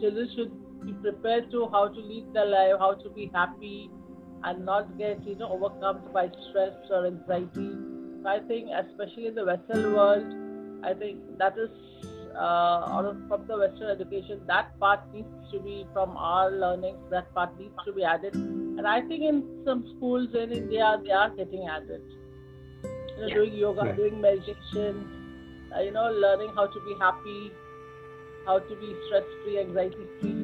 Speaker 10: children should be prepared to how to lead their life, how to be happy, and not get you know overcome by stress or anxiety. I think, especially in the Western world, I think that is out of from the Western education, that part needs to be from our learnings. That part needs to be added, and I think in some schools in India they are getting added. You know,
Speaker 4: Yeah.
Speaker 10: doing yoga,
Speaker 8: Right.
Speaker 10: doing meditation, uh, you know, learning how to be happy, how to be stress-free, anxiety-free.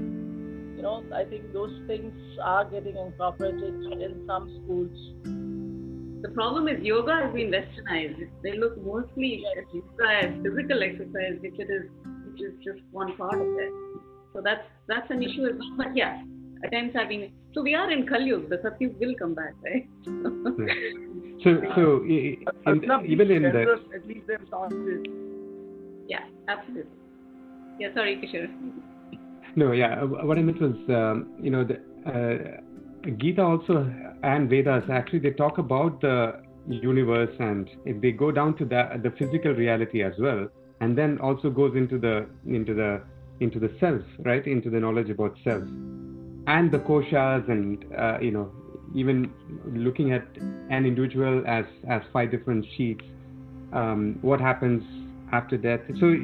Speaker 10: You know, I think those things are getting incorporated in some schools.
Speaker 4: The problem is yoga has been westernized. They look mostly at yoga as physical exercise, which it is, which is just one part of it. So that's that's an issue as well. But yeah, attempts have been. So we are in Kali Yuga. The Satyug will come back, right?
Speaker 8: So, so i- i- in,
Speaker 5: Arnab,
Speaker 8: even in the
Speaker 5: generous, at least they've started.
Speaker 4: yeah, absolutely. Yeah, sorry, Kishore.
Speaker 8: No, yeah. uh, What I meant was, um, you know, the uh, Gita also and Vedas actually they talk about the universe and if they go down to the the physical reality as well, and then also goes into the into the into the self, right? Into the knowledge about self and the koshas and uh, you know even looking at an individual as as five different sheaths. Um, what happens after death? So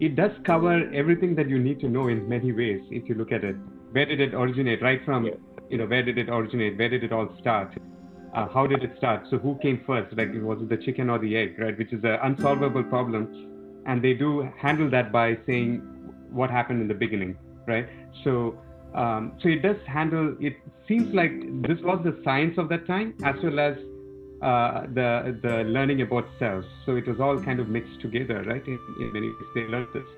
Speaker 8: it does cover everything that you need to know in many ways if you look at it where did it originate right from you know where did it originate? Where did it all start? Uh, how did it start? So who came first? Like was it the chicken or the egg right? Which is an unsolvable problem. And they do handle that by saying what happened in the beginning right? So um, so it does handle it seems like this was the science of that time as well as uh, the the learning about self. So it was all kind of mixed together, right? In, in many ways, they learned this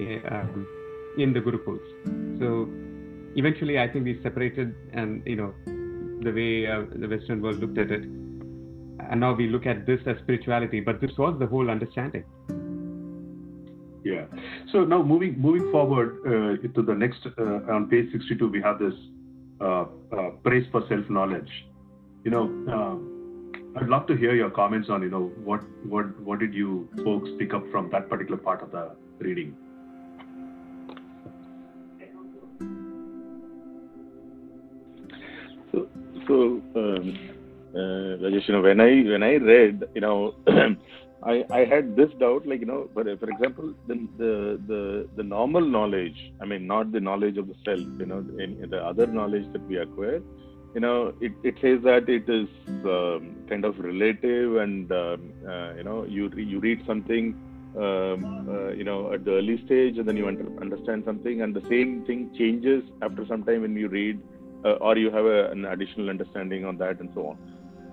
Speaker 8: uh, um, in the gurukuls. So eventually, I think we separated, and you know, the way uh, the Western world looked at it, and now we look at this as spirituality. But this was the whole understanding.
Speaker 1: Yeah. So now moving moving forward uh, to the next uh, on page 62, we have this uh, uh, praise for self knowledge. You know, I'd love to hear your comments on you know what what what did you folks pick up from that particular part of the reading.
Speaker 6: So, so um, uh, Rajesh, you know, when I when I read, you know, I I had this doubt, like you know, for for example, the the the the normal knowledge, I mean, not the knowledge of the self, you know, in the other knowledge that we acquire, you know, it, it says that it is um, kind of relative, and um, uh, you know, you you read something. Um, uh, you know, at the early stage, and then you under, understand something, and the same thing changes after some time when you read uh, or you have a, an additional understanding on that and so on.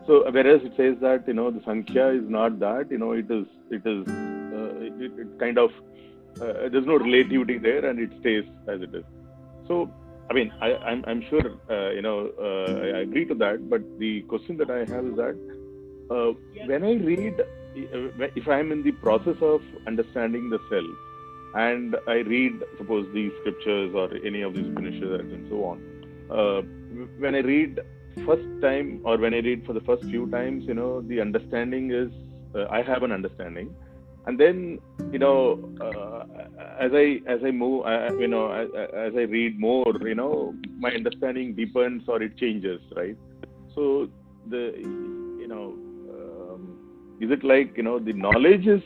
Speaker 6: So whereas it says that you know the sankhya is not that you know it is it is uh, it, it kind of uh, there's no relativity there and it stays as it is. So i mean i i'm, I'm sure uh, you know uh, i agree to that but the question that i have is that uh, when i read if i'm in the process of understanding the self and i read suppose these scriptures or any of these upanishads and so on uh, when I read first time or when I read for the first few times, you know, the understanding is uh, I have an understanding, and then you know, uh, as I as I move, uh, you know, as, as I read more, you know, my understanding deepens or it changes, right? So the you know, um, is it like you know the knowledge is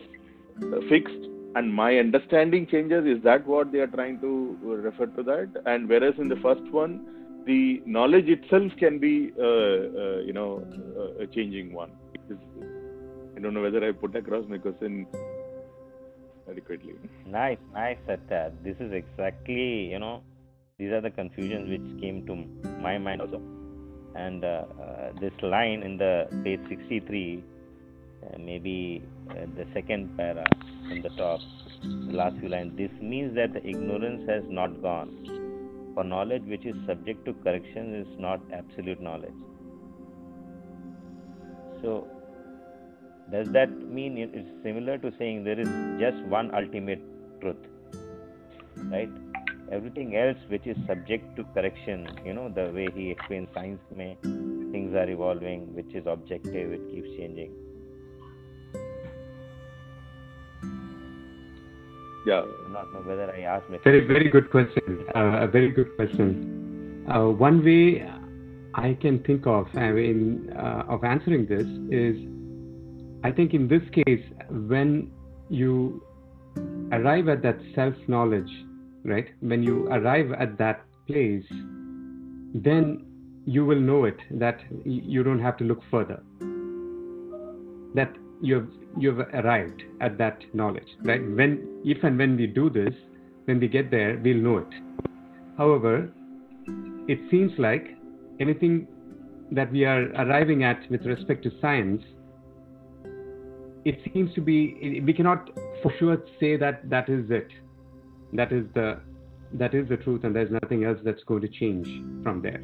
Speaker 6: fixed and my understanding changes? Is that what they are trying to refer to that? And whereas in the first one the knowledge itself can be uh, uh, you know a changing one i don't know whether i put across my question adequately
Speaker 9: Nice, nice, Satya. This is exactly, you know, these are the confusions which came to my mind also. And uh, uh, this line in the page 63, uh, maybe uh, the second para from the top, the last few lines, this means that the ignorance has not gone. For knowledge which is subject to correction is not absolute knowledge. So, does that mean it is similar to saying there is just one ultimate truth? Right? Everything else which is subject to correction, you know, the way he explains science may things are evolving, which is objective, it keeps changing.
Speaker 7: Yeah.
Speaker 9: do not know whether I asked my
Speaker 8: Very, very good question. Uh, a very good question. Uh, one way I can think of, I mean, uh, of answering this is, I think in this case, when you arrive at that self-knowledge, right? When you arrive at that place, then you will know it that you don't have to look further. That you've you've arrived at that knowledge, right? Mm-hmm. When if and when we do this, when we get there, we'll know it. However, it seems like anything that we are arriving at with respect to science, it seems to be we cannot for sure say that that is it. That is the that is the truth, and there's nothing else that's going to change from there.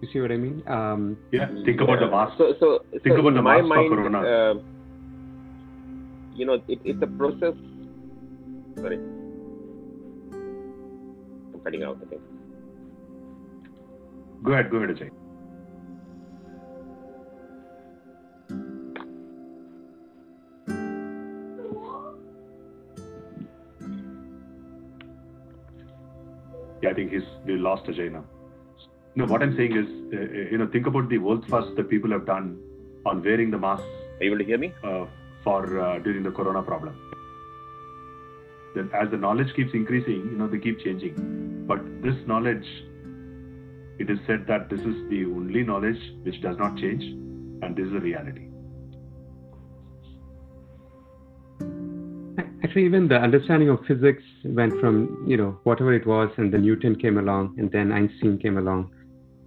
Speaker 8: You see what I mean? Um,
Speaker 1: Yeah, think about the mask.
Speaker 7: So, so
Speaker 1: Think
Speaker 7: so
Speaker 1: about
Speaker 7: in
Speaker 1: the
Speaker 7: my
Speaker 1: mask for
Speaker 7: mind,
Speaker 1: Corona.
Speaker 7: uh, you know, it, it's a process. Sorry, I'm cutting out. I think.
Speaker 1: Go ahead, go ahead, Ajay. Yeah, I think he's we lost Ajay now. No, what I'm saying is, uh, uh, you know, think about the world first that people have done on wearing the mask
Speaker 7: Are you able to hear me?
Speaker 1: uh, for uh, during the corona problem. Then, as the knowledge keeps increasing, you know, they keep changing. But this knowledge, it is said that this is the only knowledge which does not change, and this is a reality.
Speaker 8: Actually, even the understanding of physics went from you know whatever it was, and then Newton came along, and then Einstein came along,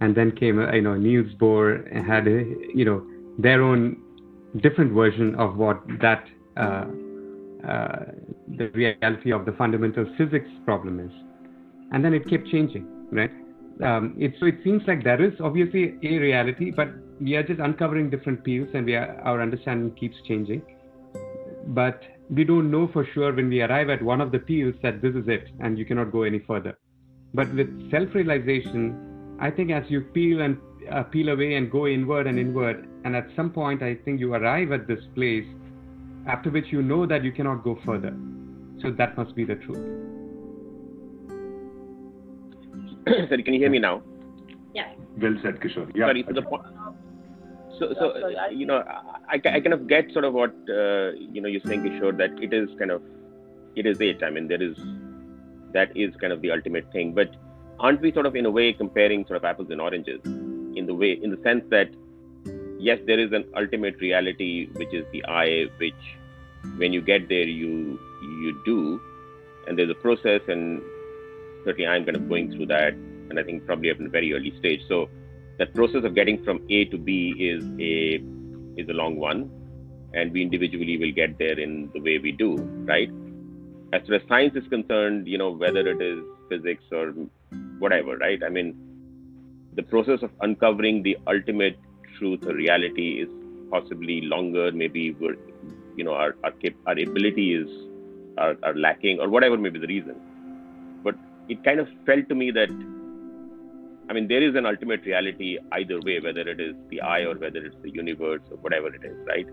Speaker 8: and then came you know Niels Bohr had you know their own different version of what that uh, uh, the reality of the fundamental physics problem is, and then it kept changing, right? Um, it, so it seems like there is obviously a reality, but we are just uncovering different fields, and we are, our understanding keeps changing. But we don't know for sure when we arrive at one of the fields that this is it and you cannot go any further. But with self-realization, I think as you peel and uh, peel away and go inward and inward, and at some point I think you arrive at this place after which you know that you cannot go further. So that must be the truth.
Speaker 7: Sorry, can you hear me now?
Speaker 4: Yeah.
Speaker 1: Well said, Kishore. Yeah.
Speaker 7: Sorry, so the point. So, so
Speaker 10: Yeah,
Speaker 7: you know, I, I kind of get sort of what uh, you know you're saying, Kishore, that it is kind of, it is it. I mean, there is, that is kind of the ultimate thing. But aren't we sort of in a way comparing sort of apples and oranges, in the way, in the sense that, yes, there is an ultimate reality which is the I, which, when you get there, you you do, and there's a process, and certainly I'm kind of going through that, and I think probably at a very early stage. So that process of getting from A to B is a is a long one, and we individually will get there in the way we do, right? As far as science is concerned, you know, whether it is physics or whatever, right? I mean, the process of uncovering the ultimate truth or reality is possibly longer. Maybe we're, you know, our our, cap- our ability is are, are lacking, or whatever may be the reason. But it kind of felt to me that I mean, there is an ultimate reality either way, whether it is the I or whether it's the universe or whatever it is, right?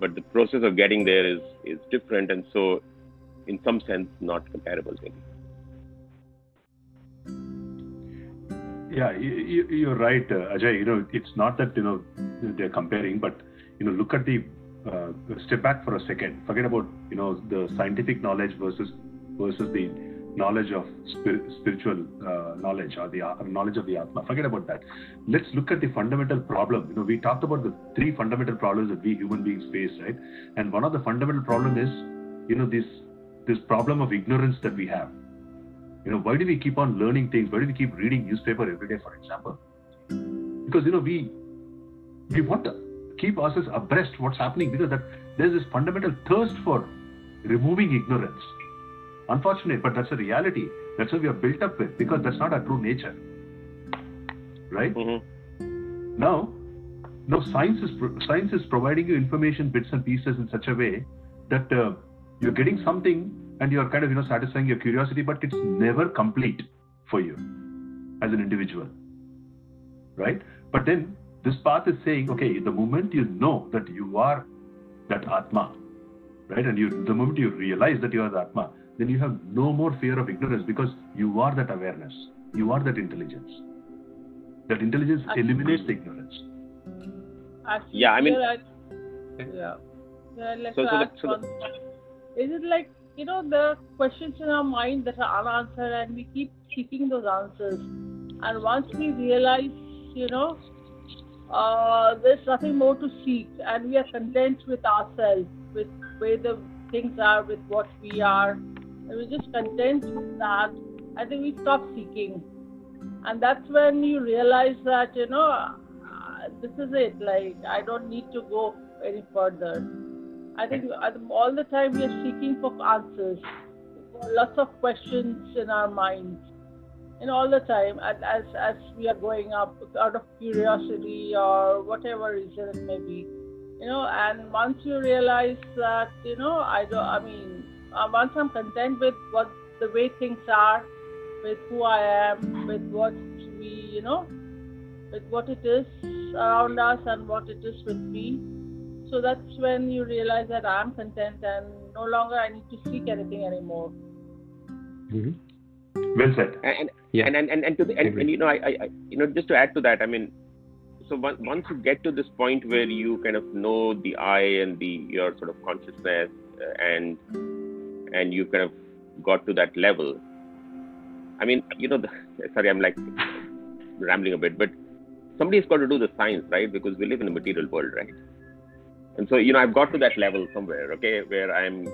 Speaker 7: But the process of getting there is is different, and so, in some sense, not comparable. Maybe.
Speaker 1: Yeah, you, you're right, uh, Ajay. You know, it's not that you know they're comparing, but you know, look at the uh, step back for a second. Forget about you know the scientific knowledge versus versus the knowledge of spir- spiritual uh, knowledge or the uh, knowledge of the atma. Forget about that. Let's look at the fundamental problem. You know, we talked about the three fundamental problems that we human beings face, right? And one of the fundamental problem is, you know, this this problem of ignorance that we have. You know, why do we keep on learning things? Why do we keep reading newspaper every day, for example? Because you know we we want to keep ourselves abreast what's happening because that there's this fundamental thirst for removing ignorance. Unfortunate, but that's a reality. That's what we are built up with because that's not our true nature. Right?
Speaker 7: Mm-hmm.
Speaker 1: Now, now science is pro- science is providing you information bits and pieces in such a way that uh, you're getting something and you're kind of you know satisfying your curiosity, but it's never complete for you as an individual, right? But then this path is saying, okay, the moment you know that you are that atma, right? And you, the moment you realize that you are the Atma, then you have no more fear of ignorance because you are that awareness, you are that intelligence. That intelligence eliminates the ignorance.
Speaker 10: Actually,
Speaker 7: Yeah, I mean-
Speaker 10: here eh. yeah. Yeah,
Speaker 7: So- so the- so the-
Speaker 10: Is it like, you know, are questions in our mind that are unanswered and we keep seeking those answers. And once we realize, you know, uh, there's nothing more to seek and we are content with ourselves, with where the things are, with what we are, and we're just content with that, I think we stop seeking. And that's when you realize that, you know, uh, this is it. Like, I don't need to go any further. I think all the time we are seeking for answers, lots of questions in our minds, and all the time as as we are growing up out of curiosity or whatever reason it may be, you know. And once you realize that, you know, I don't. I mean, uh, once I'm content with what the way things are, with who I am, with what we, you know, with what it is around us and what it is with me. So that's when you realize that I'm content and no longer I need to seek anything anymore.
Speaker 8: Mhm.
Speaker 1: Well said.
Speaker 7: and
Speaker 8: Yeah.
Speaker 7: and, and and and to the and, and you know I, I I you know just to add to that I mean so once once you get to this point where you kind of know the I and the your sort of consciousness uh, and and you kind of got to that level I mean you know the, sorry I'm like rambling a bit but somebody's got to do the science right because we live in a material world right and so you know I've got to that level somewhere okay where I'm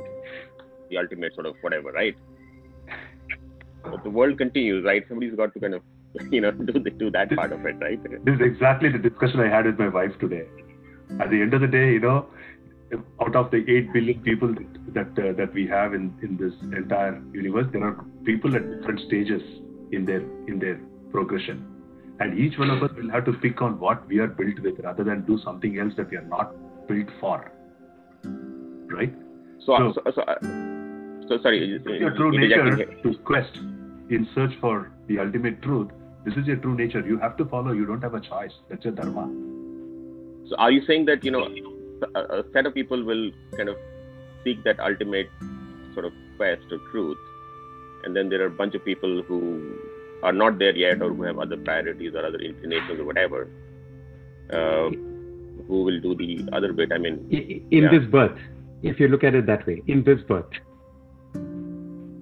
Speaker 7: the ultimate sort of whatever right but the world continues, right? Somebody's got to kind of, you know, do the, do that part of it, right?
Speaker 1: This is exactly the discussion I had with my wife today. At the end of the day, you know, out of the 8 billion people that uh, that we have in, in this entire universe, there are people at different stages in their in their progression. And each one of us will have to pick on what we are built with rather than do something else that we are not built for. Right?
Speaker 7: So,
Speaker 1: So-
Speaker 7: so, so, uh, so sorry.
Speaker 1: Your true nature to quest in search for the ultimate truth. This is your true nature. You have to follow. You don't have a choice. That's your dharma.
Speaker 7: So, are you saying that you know, a, a set of people will kind of seek that ultimate sort of quest or truth, and then there are a bunch of people who are not there yet, or who have other priorities or other inclinations or whatever, uh, who will do the other bit? I mean,
Speaker 8: I- i- in
Speaker 7: Yeah.
Speaker 8: this birth, if you look at it that way, in this birth.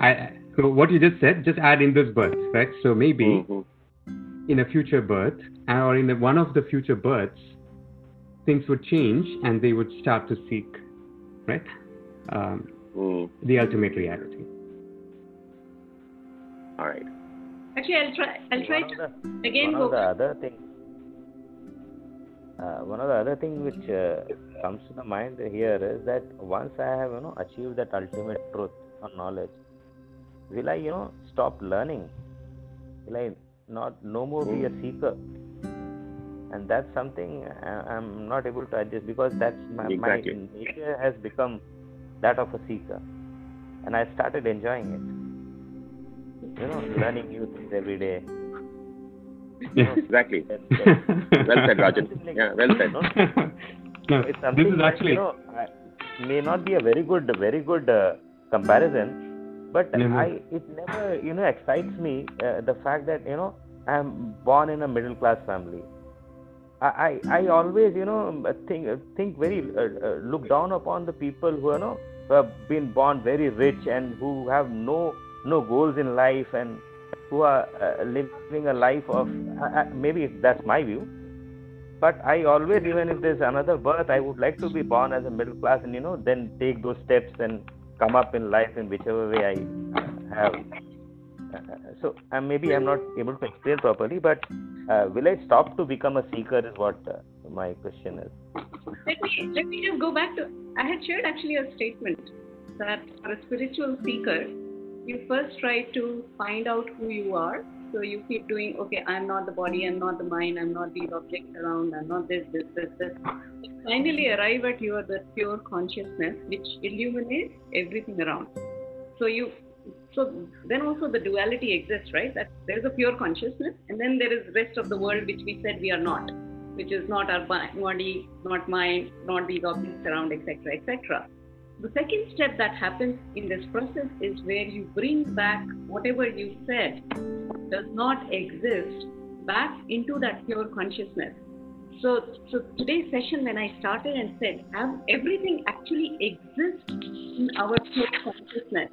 Speaker 8: I so what you just said, just add in this birth, right? So maybe
Speaker 7: mhm.
Speaker 8: in a future birth or in one of the future births, things would change and they would start to seek, right? Um,
Speaker 7: Mm,
Speaker 8: the ultimate reality.
Speaker 7: all right.
Speaker 4: Actually, I'll try. I'll try
Speaker 9: one
Speaker 4: to
Speaker 9: the,
Speaker 4: again
Speaker 9: one
Speaker 4: go
Speaker 9: of the other thing uh, one of the other thing which uh, comes to the mind here is that once I have you know achieved that ultimate truth or knowledge, will I you know stop learning? Will I not no more be a seeker? And that's something I, I'm not able to adjust because that's my,
Speaker 7: Exactly.
Speaker 9: my nature has become that of a seeker, and I started enjoying it. You know, learning new things every day.
Speaker 8: Yeah.
Speaker 7: Exactly.
Speaker 9: That- that-
Speaker 7: Well said, Rajan. Yeah, well said.
Speaker 9: No,
Speaker 8: no,
Speaker 9: it's
Speaker 8: this
Speaker 9: something
Speaker 8: is
Speaker 9: that,
Speaker 8: actually
Speaker 9: you know I, may not be a very good very good uh, comparison but i it never you know excites me uh, the fact that you know i'm born in a middle class family I, I, I always you know think think very uh, uh, look down upon the people who you know who have been born very rich and who have no no goals in life and who are uh, living a life of uh, uh, maybe that's my view but I always, even if there's another birth, I would like to be born as a middle class and you know, then take those steps and come up in life in whichever way I have. Uh, so maybe I'm not able to explain properly, but uh, will I stop to become a seeker? Is what uh, my question is.
Speaker 4: Let me let me just go back to. I had shared actually a statement that for a spiritual seeker, you first try to find out who you are. So you keep doing, okay, I'm not the body, I'm not the mind, I'm not these objects around, I'm not this, this, this, this. Finally arrive at your the pure consciousness which illuminates everything around. So you so then also the duality exists, right? That there is a pure consciousness and then there is rest of the world which we said we are not, which is not our body, not mind, not these objects around, etc., etc. the second step that happens in this process is where you bring back whatever you said does not exist back into that pure consciousness. So, so today's session, when I started and said, have everything actually exists in our pure consciousness.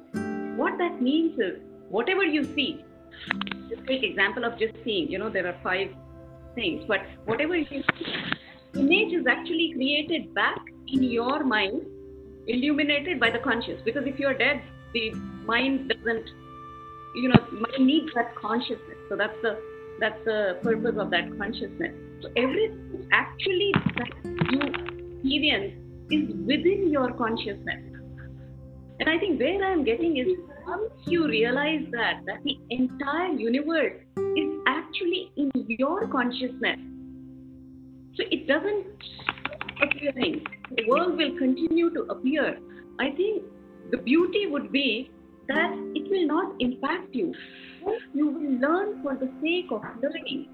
Speaker 4: What that means is, whatever you see, just take example of just seeing. You know, there are five things, but whatever you see, image is actually created back in your mind, illuminated by the conscious. Because if you're dead, the mind doesn't, you know, mind needs that consciousness. So that's the that's the purpose of that consciousness. So everything actually that you experience is within your consciousness. And I think where I'm getting is once you realize that that the entire universe is actually in your consciousness. So it doesn't appearing. The world will continue to appear. I think the beauty would be that it will not impact you. You will learn for the sake of learning.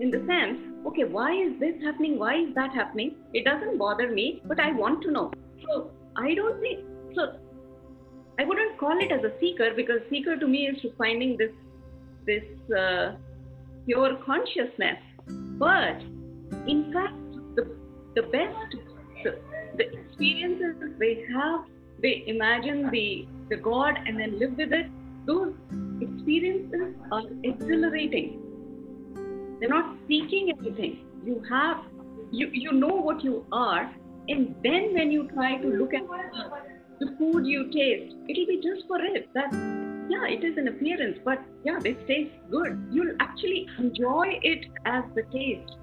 Speaker 4: In the sense, okay, why is this happening? Why is that happening? It doesn't bother me, but I want to know. So I don't think so. I wouldn't call it as a seeker because seeker to me is to finding this this uh, pure consciousness. But in fact, the best the, the experiences they have, they imagine the the God and then live with it. Those experiences are exhilarating. They're not seeking anything. You have you you know what you are, and then when you try to look at the food you taste, it'll be just for it. That yeah, it is an appearance, but yeah, this tastes good. You'll actually enjoy it as the taste.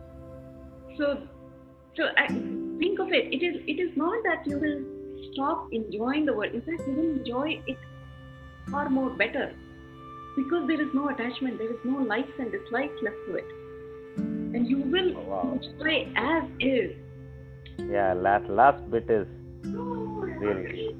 Speaker 4: So, so I, think of it. It is it is not that you will stop enjoying the world. In fact, you will enjoy it far more better because there is no attachment. There is no likes and dislikes left to it, and you will
Speaker 9: Oh, wow.
Speaker 4: enjoy as is.
Speaker 9: Yeah, last last bit is really.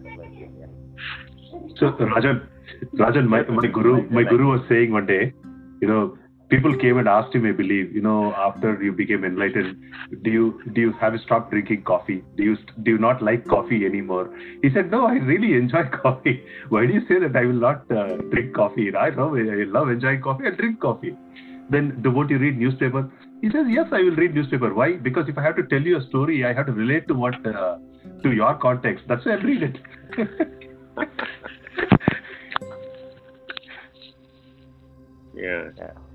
Speaker 1: So Rajan, Rajan, my, my guru, my guru was saying one day, you know, people came and asked him, I believe, you know, after you became enlightened, do you do you have stopped drinking coffee? Do you do you not like coffee anymore? He said, No, I really enjoy coffee. Why do you say that I will not uh, drink coffee? I love I love enjoying coffee. I drink coffee. Then do won't you read newspaper? He says, Yes, I will read newspaper. Why? Because if I have to tell you a story, I have to relate to what uh, to your context. That's why I'll read it.
Speaker 7: Yeah.
Speaker 9: Yeah.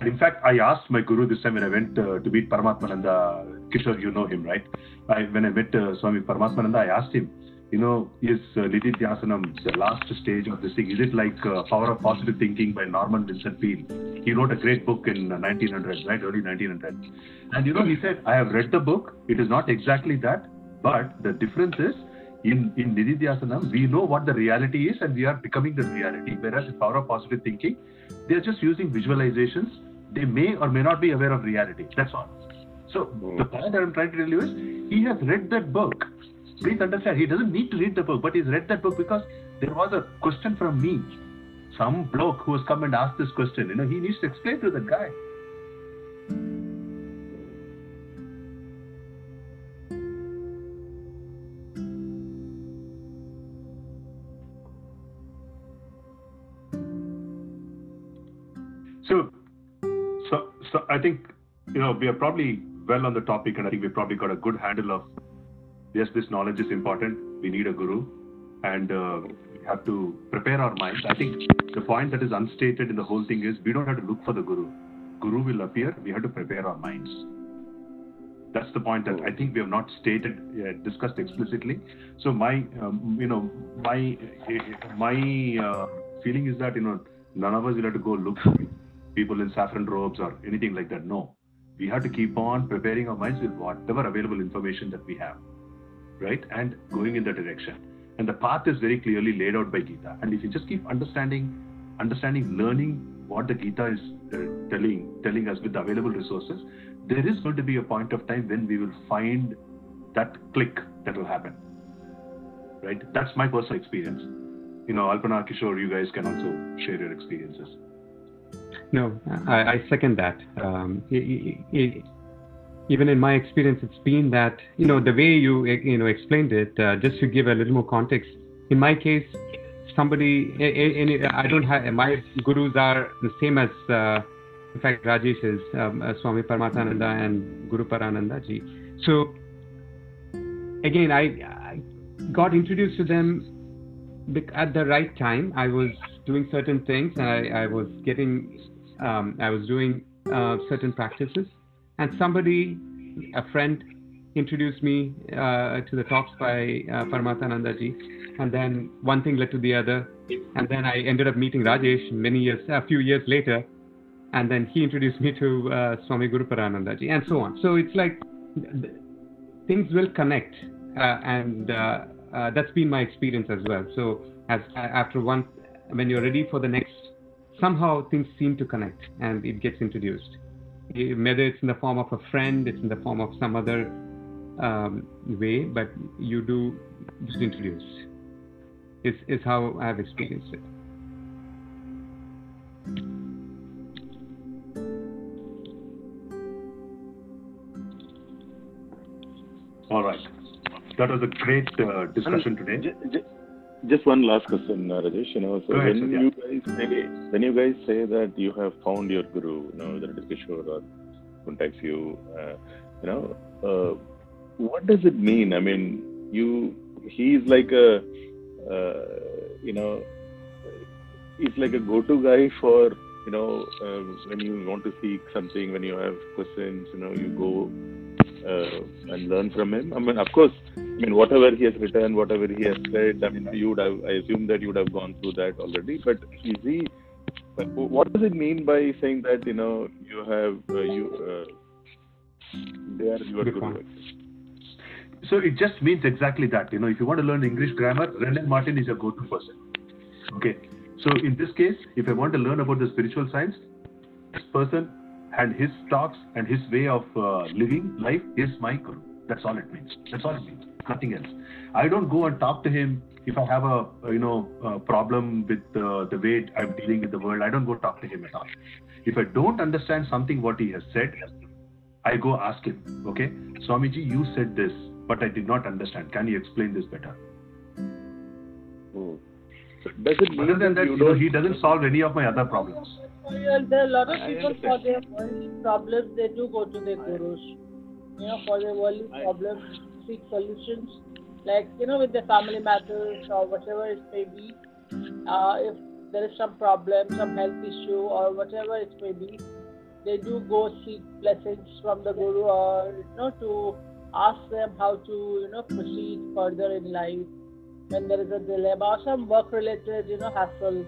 Speaker 1: In fact, I asked my guru this time when I went uh, to meet Paramarthananda. Kishore, you know him, right? I, when I met uh, Swami Paramarthananda, I asked him, you know, is uh, the last stage of this thing? Is it like uh, Power of Positive Thinking by Norman Vincent Peale? He wrote a great book in uh, 1900, right? Early 1900. And you know, he said, I have read the book. It is not exactly that, but the difference is in, in Nididhyasanam, we know what the reality is and we are becoming the reality. Whereas in Power of Positive Thinking, they are just using visualizations. They may or may not be aware of reality. That's all. So the hmm. point that I'm trying to tell you is he has read that book. Please understand, he doesn't need to read the book, but he's read that book because there was a question from me. Some bloke who has come and asked this question. You know, he needs to explain to that guy. I think you know we are probably well on the topic, and I think we've probably got a good handle of yes, this knowledge is important. We need a guru, and uh, we have to prepare our minds. I think the point that is unstated in the whole thing is we don't have to look for the guru. Guru will appear. We have to prepare our minds. That's the point that I think we have not stated, uh, discussed explicitly. So my, um, you know, my my uh, feeling is that you know none of us will have to go look for people in saffron robes or anything like that. No, we have to keep on preparing our minds with whatever available information that we have, right, and going in that direction. And the path is very clearly laid out by Gita. And if you just keep understanding, understanding, learning what the Gita is uh, telling telling us with the available resources, there is going to be a point of time when we will find that click that will happen. Right? That's my personal experience. You know, Alpana, Kishore, you guys can also share your experiences.
Speaker 8: No, I, I second that. Um, i- i- i- even in my experience, it's been that you know the way you you know explained it. Uh, just to give a little more context, in my case, somebody in, I don't have my gurus are the same as uh, in fact Rajesh is um, uh, Swami Paramarthananda and Guru Parananda ji. So again, I, I got introduced to them at the right time. I was doing certain things. I, I was getting, um, I was doing uh, certain practices, and somebody, a friend, introduced me uh, to the talks by uh, Paramarthananda ji, and then one thing led to the other, and then I ended up meeting Rajesh many years, a few years later, and then he introduced me to uh, Swami Guru Parananda ji, and so on. So it's like things will connect, uh, and uh, uh, that's been my experience as well. So as after one, when you're ready for the next, somehow things seem to connect and it gets introduced. Whether it's in the form of a friend, it's in the form of some other um, way, but you do just introduce. Is is how I have experienced it.
Speaker 1: All right. That was a great uh, discussion today.
Speaker 6: Just one last question, uh, Rajesh. You know, so
Speaker 1: ahead,
Speaker 6: when
Speaker 1: Satya.
Speaker 6: you guys say when you guys say that you have found your guru, you know, whether it is Kishore or contacts you, uh, you know, uh, what does it mean? I mean, you he's like a, uh, you know, he's like a go-to guy for you know uh, when you want to seek something, when you have questions, you know, you go uh, and learn from him. I mean, of course, I mean, whatever he has written, whatever he has said, I mean, you would have, I assume that you would have gone through that already. But is he, what does it mean by saying that, you know, you have, uh, you, uh, they are
Speaker 8: Good?
Speaker 1: So it just means exactly that. You know, if you want to learn English grammar, Wren and Martin is your go-to person. Okay. So in this case, if I want to learn about the spiritual science, this person and his talks and his way of uh, living life is my guru. That's all it means. That's all it means. Nothing else. I don't go and talk to him if I have a you know a problem with uh, the way I'm dealing with the world. I don't go talk to him at all. If I don't understand something what he has said, I go ask him. Okay, Swamiji, you said this, but I did not understand. Can you explain this better?
Speaker 6: Hmm. So does it mean
Speaker 1: Other than that,
Speaker 6: you
Speaker 1: you know, he doesn't solve any of my other problems.
Speaker 10: There are a lot of people for their worldly problems, they do go to their gurus. You know, for their worldly problems, seek solutions. Like, you know, with their family matters or whatever it may be, uh, if there is some problem, some health issue or whatever it may be, they do go seek blessings from the guru or, you know, to ask them how to, you know, proceed further in life when there is a dilemma or some work related, you know, hassle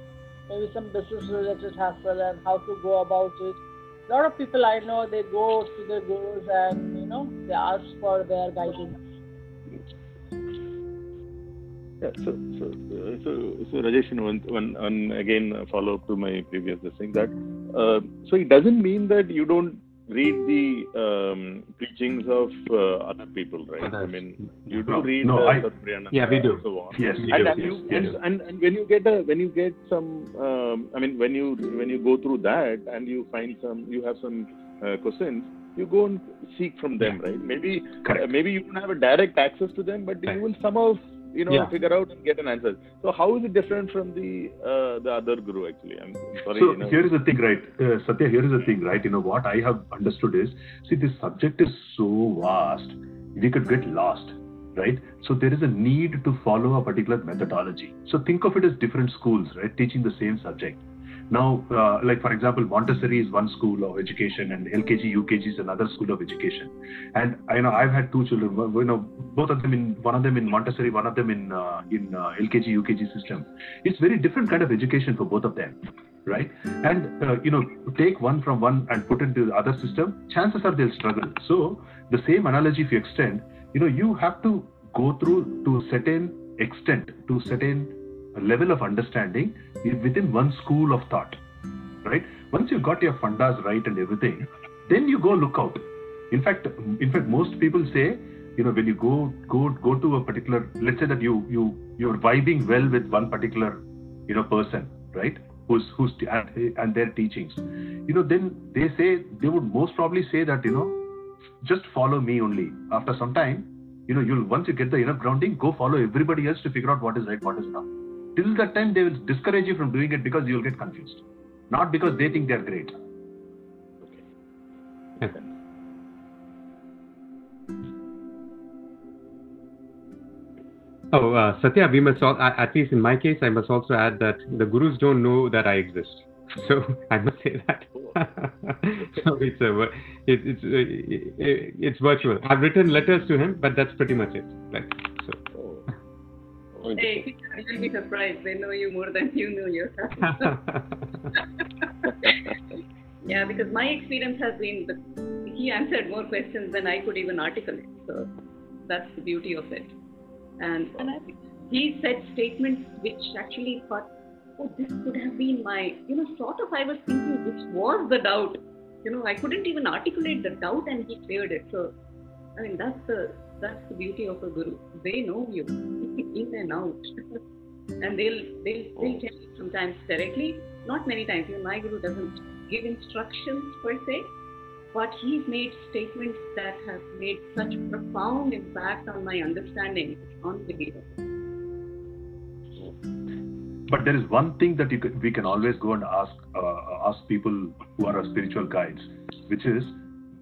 Speaker 10: maybe some business related hassle and how to go about it. A lot of people I know they go to their gurus and you know they ask for their guidance.
Speaker 6: Yeah, so, so, so, so Rajesh, one, one, one again follow up to my previous thing that uh, so it doesn't mean that you don't read the um, preachings of uh, other people, right? I mean, you do
Speaker 1: No,
Speaker 6: read
Speaker 1: no,
Speaker 6: uh,
Speaker 1: I-
Speaker 6: Sarvapriyananda
Speaker 8: Yeah, we do.
Speaker 6: and so on.
Speaker 1: Yes,
Speaker 8: We
Speaker 6: And,
Speaker 8: do.
Speaker 6: and, you,
Speaker 1: yes.
Speaker 6: and, and, and when you get a when you get some um, I mean when you when you go through that and you find some you have some uh, questions you go and seek from them right maybe uh, maybe you don't have a direct access to them but
Speaker 8: Right.
Speaker 6: you will somehow you know
Speaker 8: Yeah.
Speaker 6: figure out and get an answer so how is it different from the uh, the other guru actually I'm, sorry
Speaker 1: So
Speaker 6: you know.
Speaker 1: here is the thing, right? Uh, Satya, here is the thing, right? You know, what I have understood is, see, this subject is so vast, we could get lost, right? So there is a need to follow a particular methodology. So think of it as different schools, right? Teaching the same subject. Now, uh, like for example, Montessori is one school of education, and LKG, UKG is another school of education. And I know I've had two children. You know, both of them in one of them in Montessori, one of them in uh, in uh, LKG, UKG system. It's very different kind of education for both of them, right? And uh, you know, take one from one and put it into the other system. Chances are they'll struggle. So the same analogy, if you extend, you know, you have to go through to certain extent, to certain level of understanding within one school of thought, right? Once you've got your fundas right and everything, then you go look out. In fact, in fact, most people say, you know, when you go go go to a particular, let's say that you you you're vibing well with one particular, you know, person, right? Who's who's and, and their teachings, you know, then they say they would most probably say that you know, just follow me only. After some time, you know, you'll once you get the enough grounding, go follow everybody else to figure out what is right, what is wrong. Till that time, they will discourage you from doing it because you'll get confused, not because they think they're great. okay.
Speaker 8: Oh, uh, Satya, we must all, at least in my case, I must also add that the gurus don't know that I exist. So I must say that. so it's a, it, it's uh, it, it's virtual. I've written letters to him, but that's pretty much it.
Speaker 7: Oh,
Speaker 4: Hey, you'll be surprised. They know you more than you know yourself. yeah, because my experience has been that he answered more questions than I could even articulate. So that's the beauty of it. And, and I he said statements which actually thought, oh, this could have been my, you know, sort of I was thinking this was the doubt. You know, I couldn't even articulate the doubt and he cleared it. So, I mean, that's the that's the beauty of a guru. They know you in and out. and they'll they'll they'll tell you sometimes directly, not many times. Even my guru doesn't give instructions per se, but he's made statements that have made such profound impact on my understanding. It's unbelievable.
Speaker 1: But there is one thing that could, we can always go and ask uh, ask people who are our spiritual guides, which is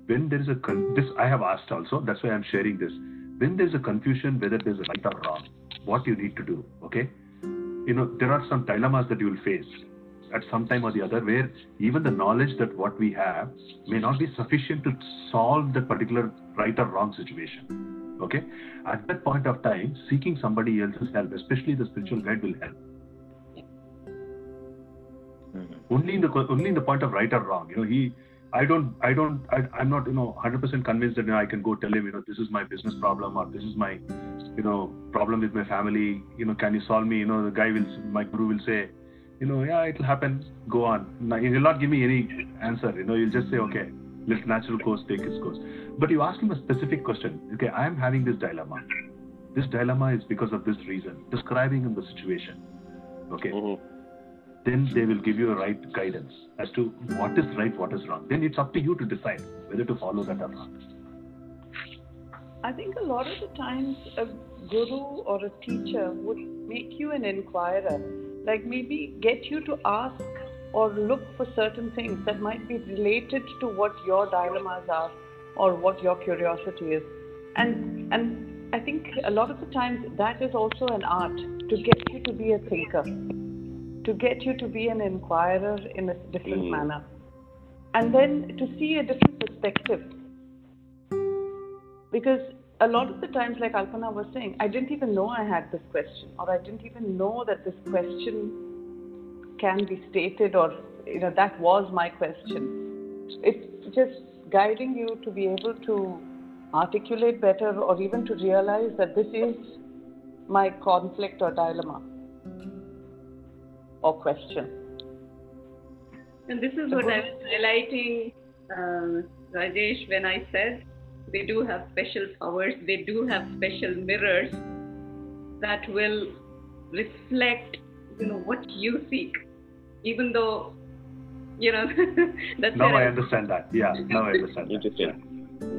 Speaker 1: when there is a con- this I have asked also. That's why I'm sharing this. When there is a confusion whether there's a right or wrong, what you need to do. Okay, you know there are some dilemmas that you will face at some time or the other where even the knowledge that what we have may not be sufficient to solve that particular right or wrong situation. Okay, at that point of time, seeking somebody else's help, especially the spiritual guide, will help only in the only in the point of right or wrong. You know, he, I don't, I don't, I, I'm not, you know, 100% convinced that you know, I can go tell him, you know, this is my business problem or this is my, you know, problem with my family. You know, can you solve me? You know, the guy will, my guru will say, you know, yeah, it'll happen. Go on. Now, he will not give me any answer. You know, he'll just say, okay, let natural course take its course. But you ask him a specific question. Okay, I am having this dilemma. This dilemma is because of this reason. Describing him the situation. Okay
Speaker 7: Mhm.
Speaker 1: Then they will give you a right guidance as to what is right, what is wrong. Then it's up to you to decide whether to follow that or not.
Speaker 3: I think a lot of the times a guru or a teacher would make you an inquirer, like maybe get you to ask or look for certain things that might be related to what your dilemmas are or what your curiosity is. And and I think a lot of the times that is also an art to get you to be a thinker, to get you to be an inquirer in a different
Speaker 7: Mm.
Speaker 3: manner, and then to see a different perspective. Because a lot of the times like alpana was saying i didn't even know i had this question or i didn't even know that this question can be stated or you know that was my question. It's just guiding you to be able to articulate better or even to realize that this is my conflict or dilemma or question
Speaker 4: And this is what I was highlighting, uh, Rajesh, when I said they do have special powers, they do have special mirrors that will reflect, you know, what you seek, even though, you know, that's
Speaker 1: Now
Speaker 4: where
Speaker 1: I understand that. Yeah, now I understand. that.
Speaker 7: Interesting.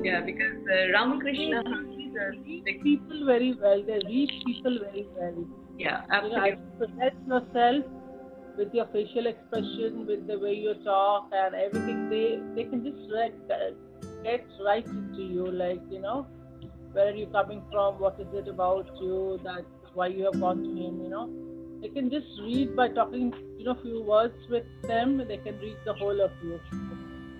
Speaker 4: Yeah, because uh, Ramakrishna,
Speaker 10: They read people very well. They read people very well.
Speaker 4: yeah,
Speaker 10: You know, I
Speaker 4: absolutely.
Speaker 10: present yourself with your facial expression, with the way you talk and everything. They they can just get right into you, like you know, where are you coming from? What is it about you? That's why you have gone to him. You know, they can just read by talking, you know, few words with them. They can read the whole of you.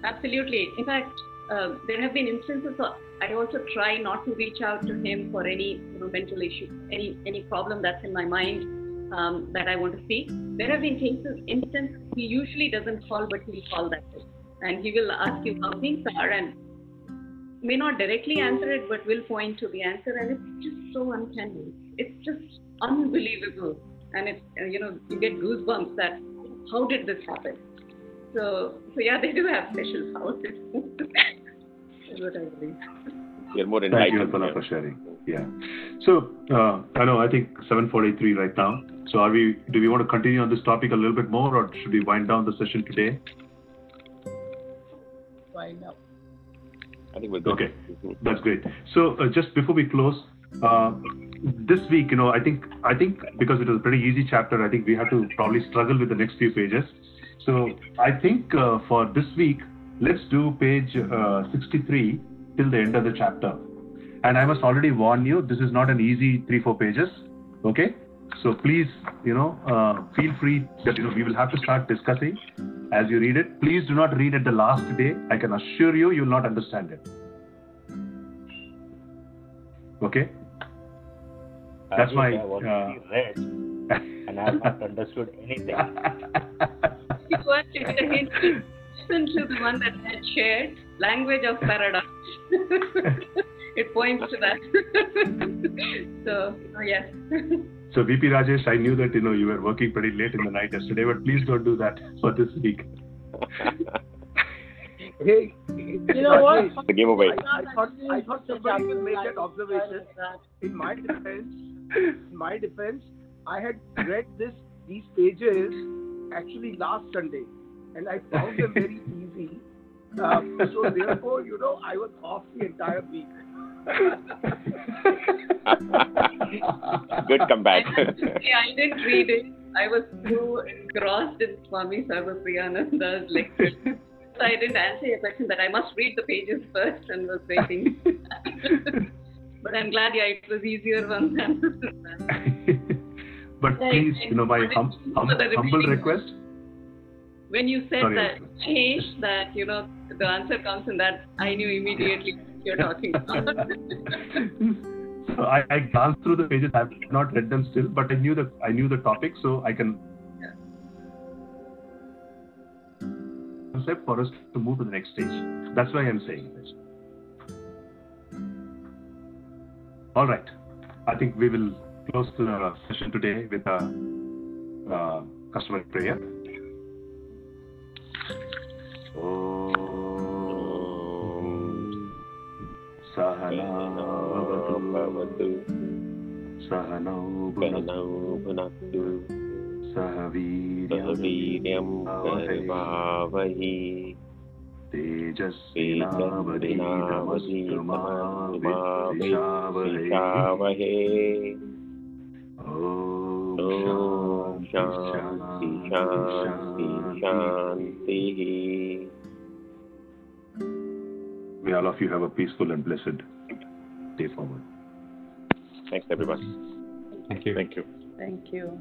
Speaker 4: Absolutely. In fact, uh, there have been instances. Of, I also try not to reach out to him for any mental issue, any any problem that's in my mind um, that I want to see. There have been cases, instances he usually doesn't call, but he'll call that way, and he will ask you how things are, and may not directly answer it, but will point to the answer, and it's just so uncanny. It's just unbelievable, and it's uh, you know you get goosebumps that how did this happen? So, so yeah, they do have special powers. Is what I believe.
Speaker 7: You're more
Speaker 1: Thank you,
Speaker 7: enlightened.
Speaker 1: Alpana, for sharing. Yeah. So, uh, I know, I think 743 right now. So, are we, do we want to continue on this topic a little bit more or should we wind down the session today?
Speaker 10: Why now?
Speaker 7: I think we're good.
Speaker 1: Okay. That's great. So uh, just before we close, uh, this week, you know, I think I think because it was a pretty easy chapter, I think we have to probably struggle with the next few pages. So I think uh, for this week, let's do page uh, 63 till the end of the chapter. And I must already warn you, this is not an easy three four pages. Okay. So please, you know, uh, feel free that you know we will have to start discussing as you read it. Please do not read at the last day. I can assure you, you will not understand it. Okay. That's
Speaker 9: Rajesh,
Speaker 1: my,
Speaker 9: I've already
Speaker 1: uh,
Speaker 9: read and I have not understood anything.
Speaker 4: You want to get a hint? Listen to the one that I shared, Language of Paradox. it points to that. so, oh yes.
Speaker 1: So VP Rajesh, I knew that you know you were working pretty late in the night yesterday, but please don't do that for this week.
Speaker 5: Hey,
Speaker 10: You know what?
Speaker 7: The giveaway.
Speaker 5: I, I thought I thought somebody will make that observation. In my defense, in my defense, I had read this these pages actually last Sunday, and I found them very easy. Uh, so therefore, you know, I was off the entire week.
Speaker 7: Good comeback.
Speaker 4: yeah, I didn't read it. I was too engrossed in Swami Sarvapriyananda's lecture. So I didn't answer your question that I must read the pages first and was waiting. but I'm glad, yeah, it was easier one than
Speaker 1: but
Speaker 4: Right.
Speaker 1: please, you know, my hum, hum, humble request.
Speaker 4: When you said
Speaker 1: Sorry,
Speaker 4: that,
Speaker 1: I'll-
Speaker 4: that, you know, the answer comes in that, I knew immediately what you're talking about.
Speaker 1: so I, I glanced through the pages. I've not read them still, but I knew the I knew the topic, so I can concept for us to move to the next stage. That's why I'm saying this. All right. I think we will close the session today with a uh, customary prayer. Sahana
Speaker 7: भवतु
Speaker 1: सहनौ
Speaker 7: सहनौ भुनक्तु
Speaker 1: सह
Speaker 7: सह
Speaker 1: वीर्यं
Speaker 7: वीर्यं करवावहि
Speaker 1: तेजस्विनावधीतमस्तु मा विद्विषावहै
Speaker 7: ॐ
Speaker 1: ॐ
Speaker 7: शान्ति शान्ति शान्तिः
Speaker 1: May all of you have a peaceful and blessed day forward.
Speaker 7: Thanks everyone.
Speaker 8: Thank you.
Speaker 6: Thank you.
Speaker 3: Thank you.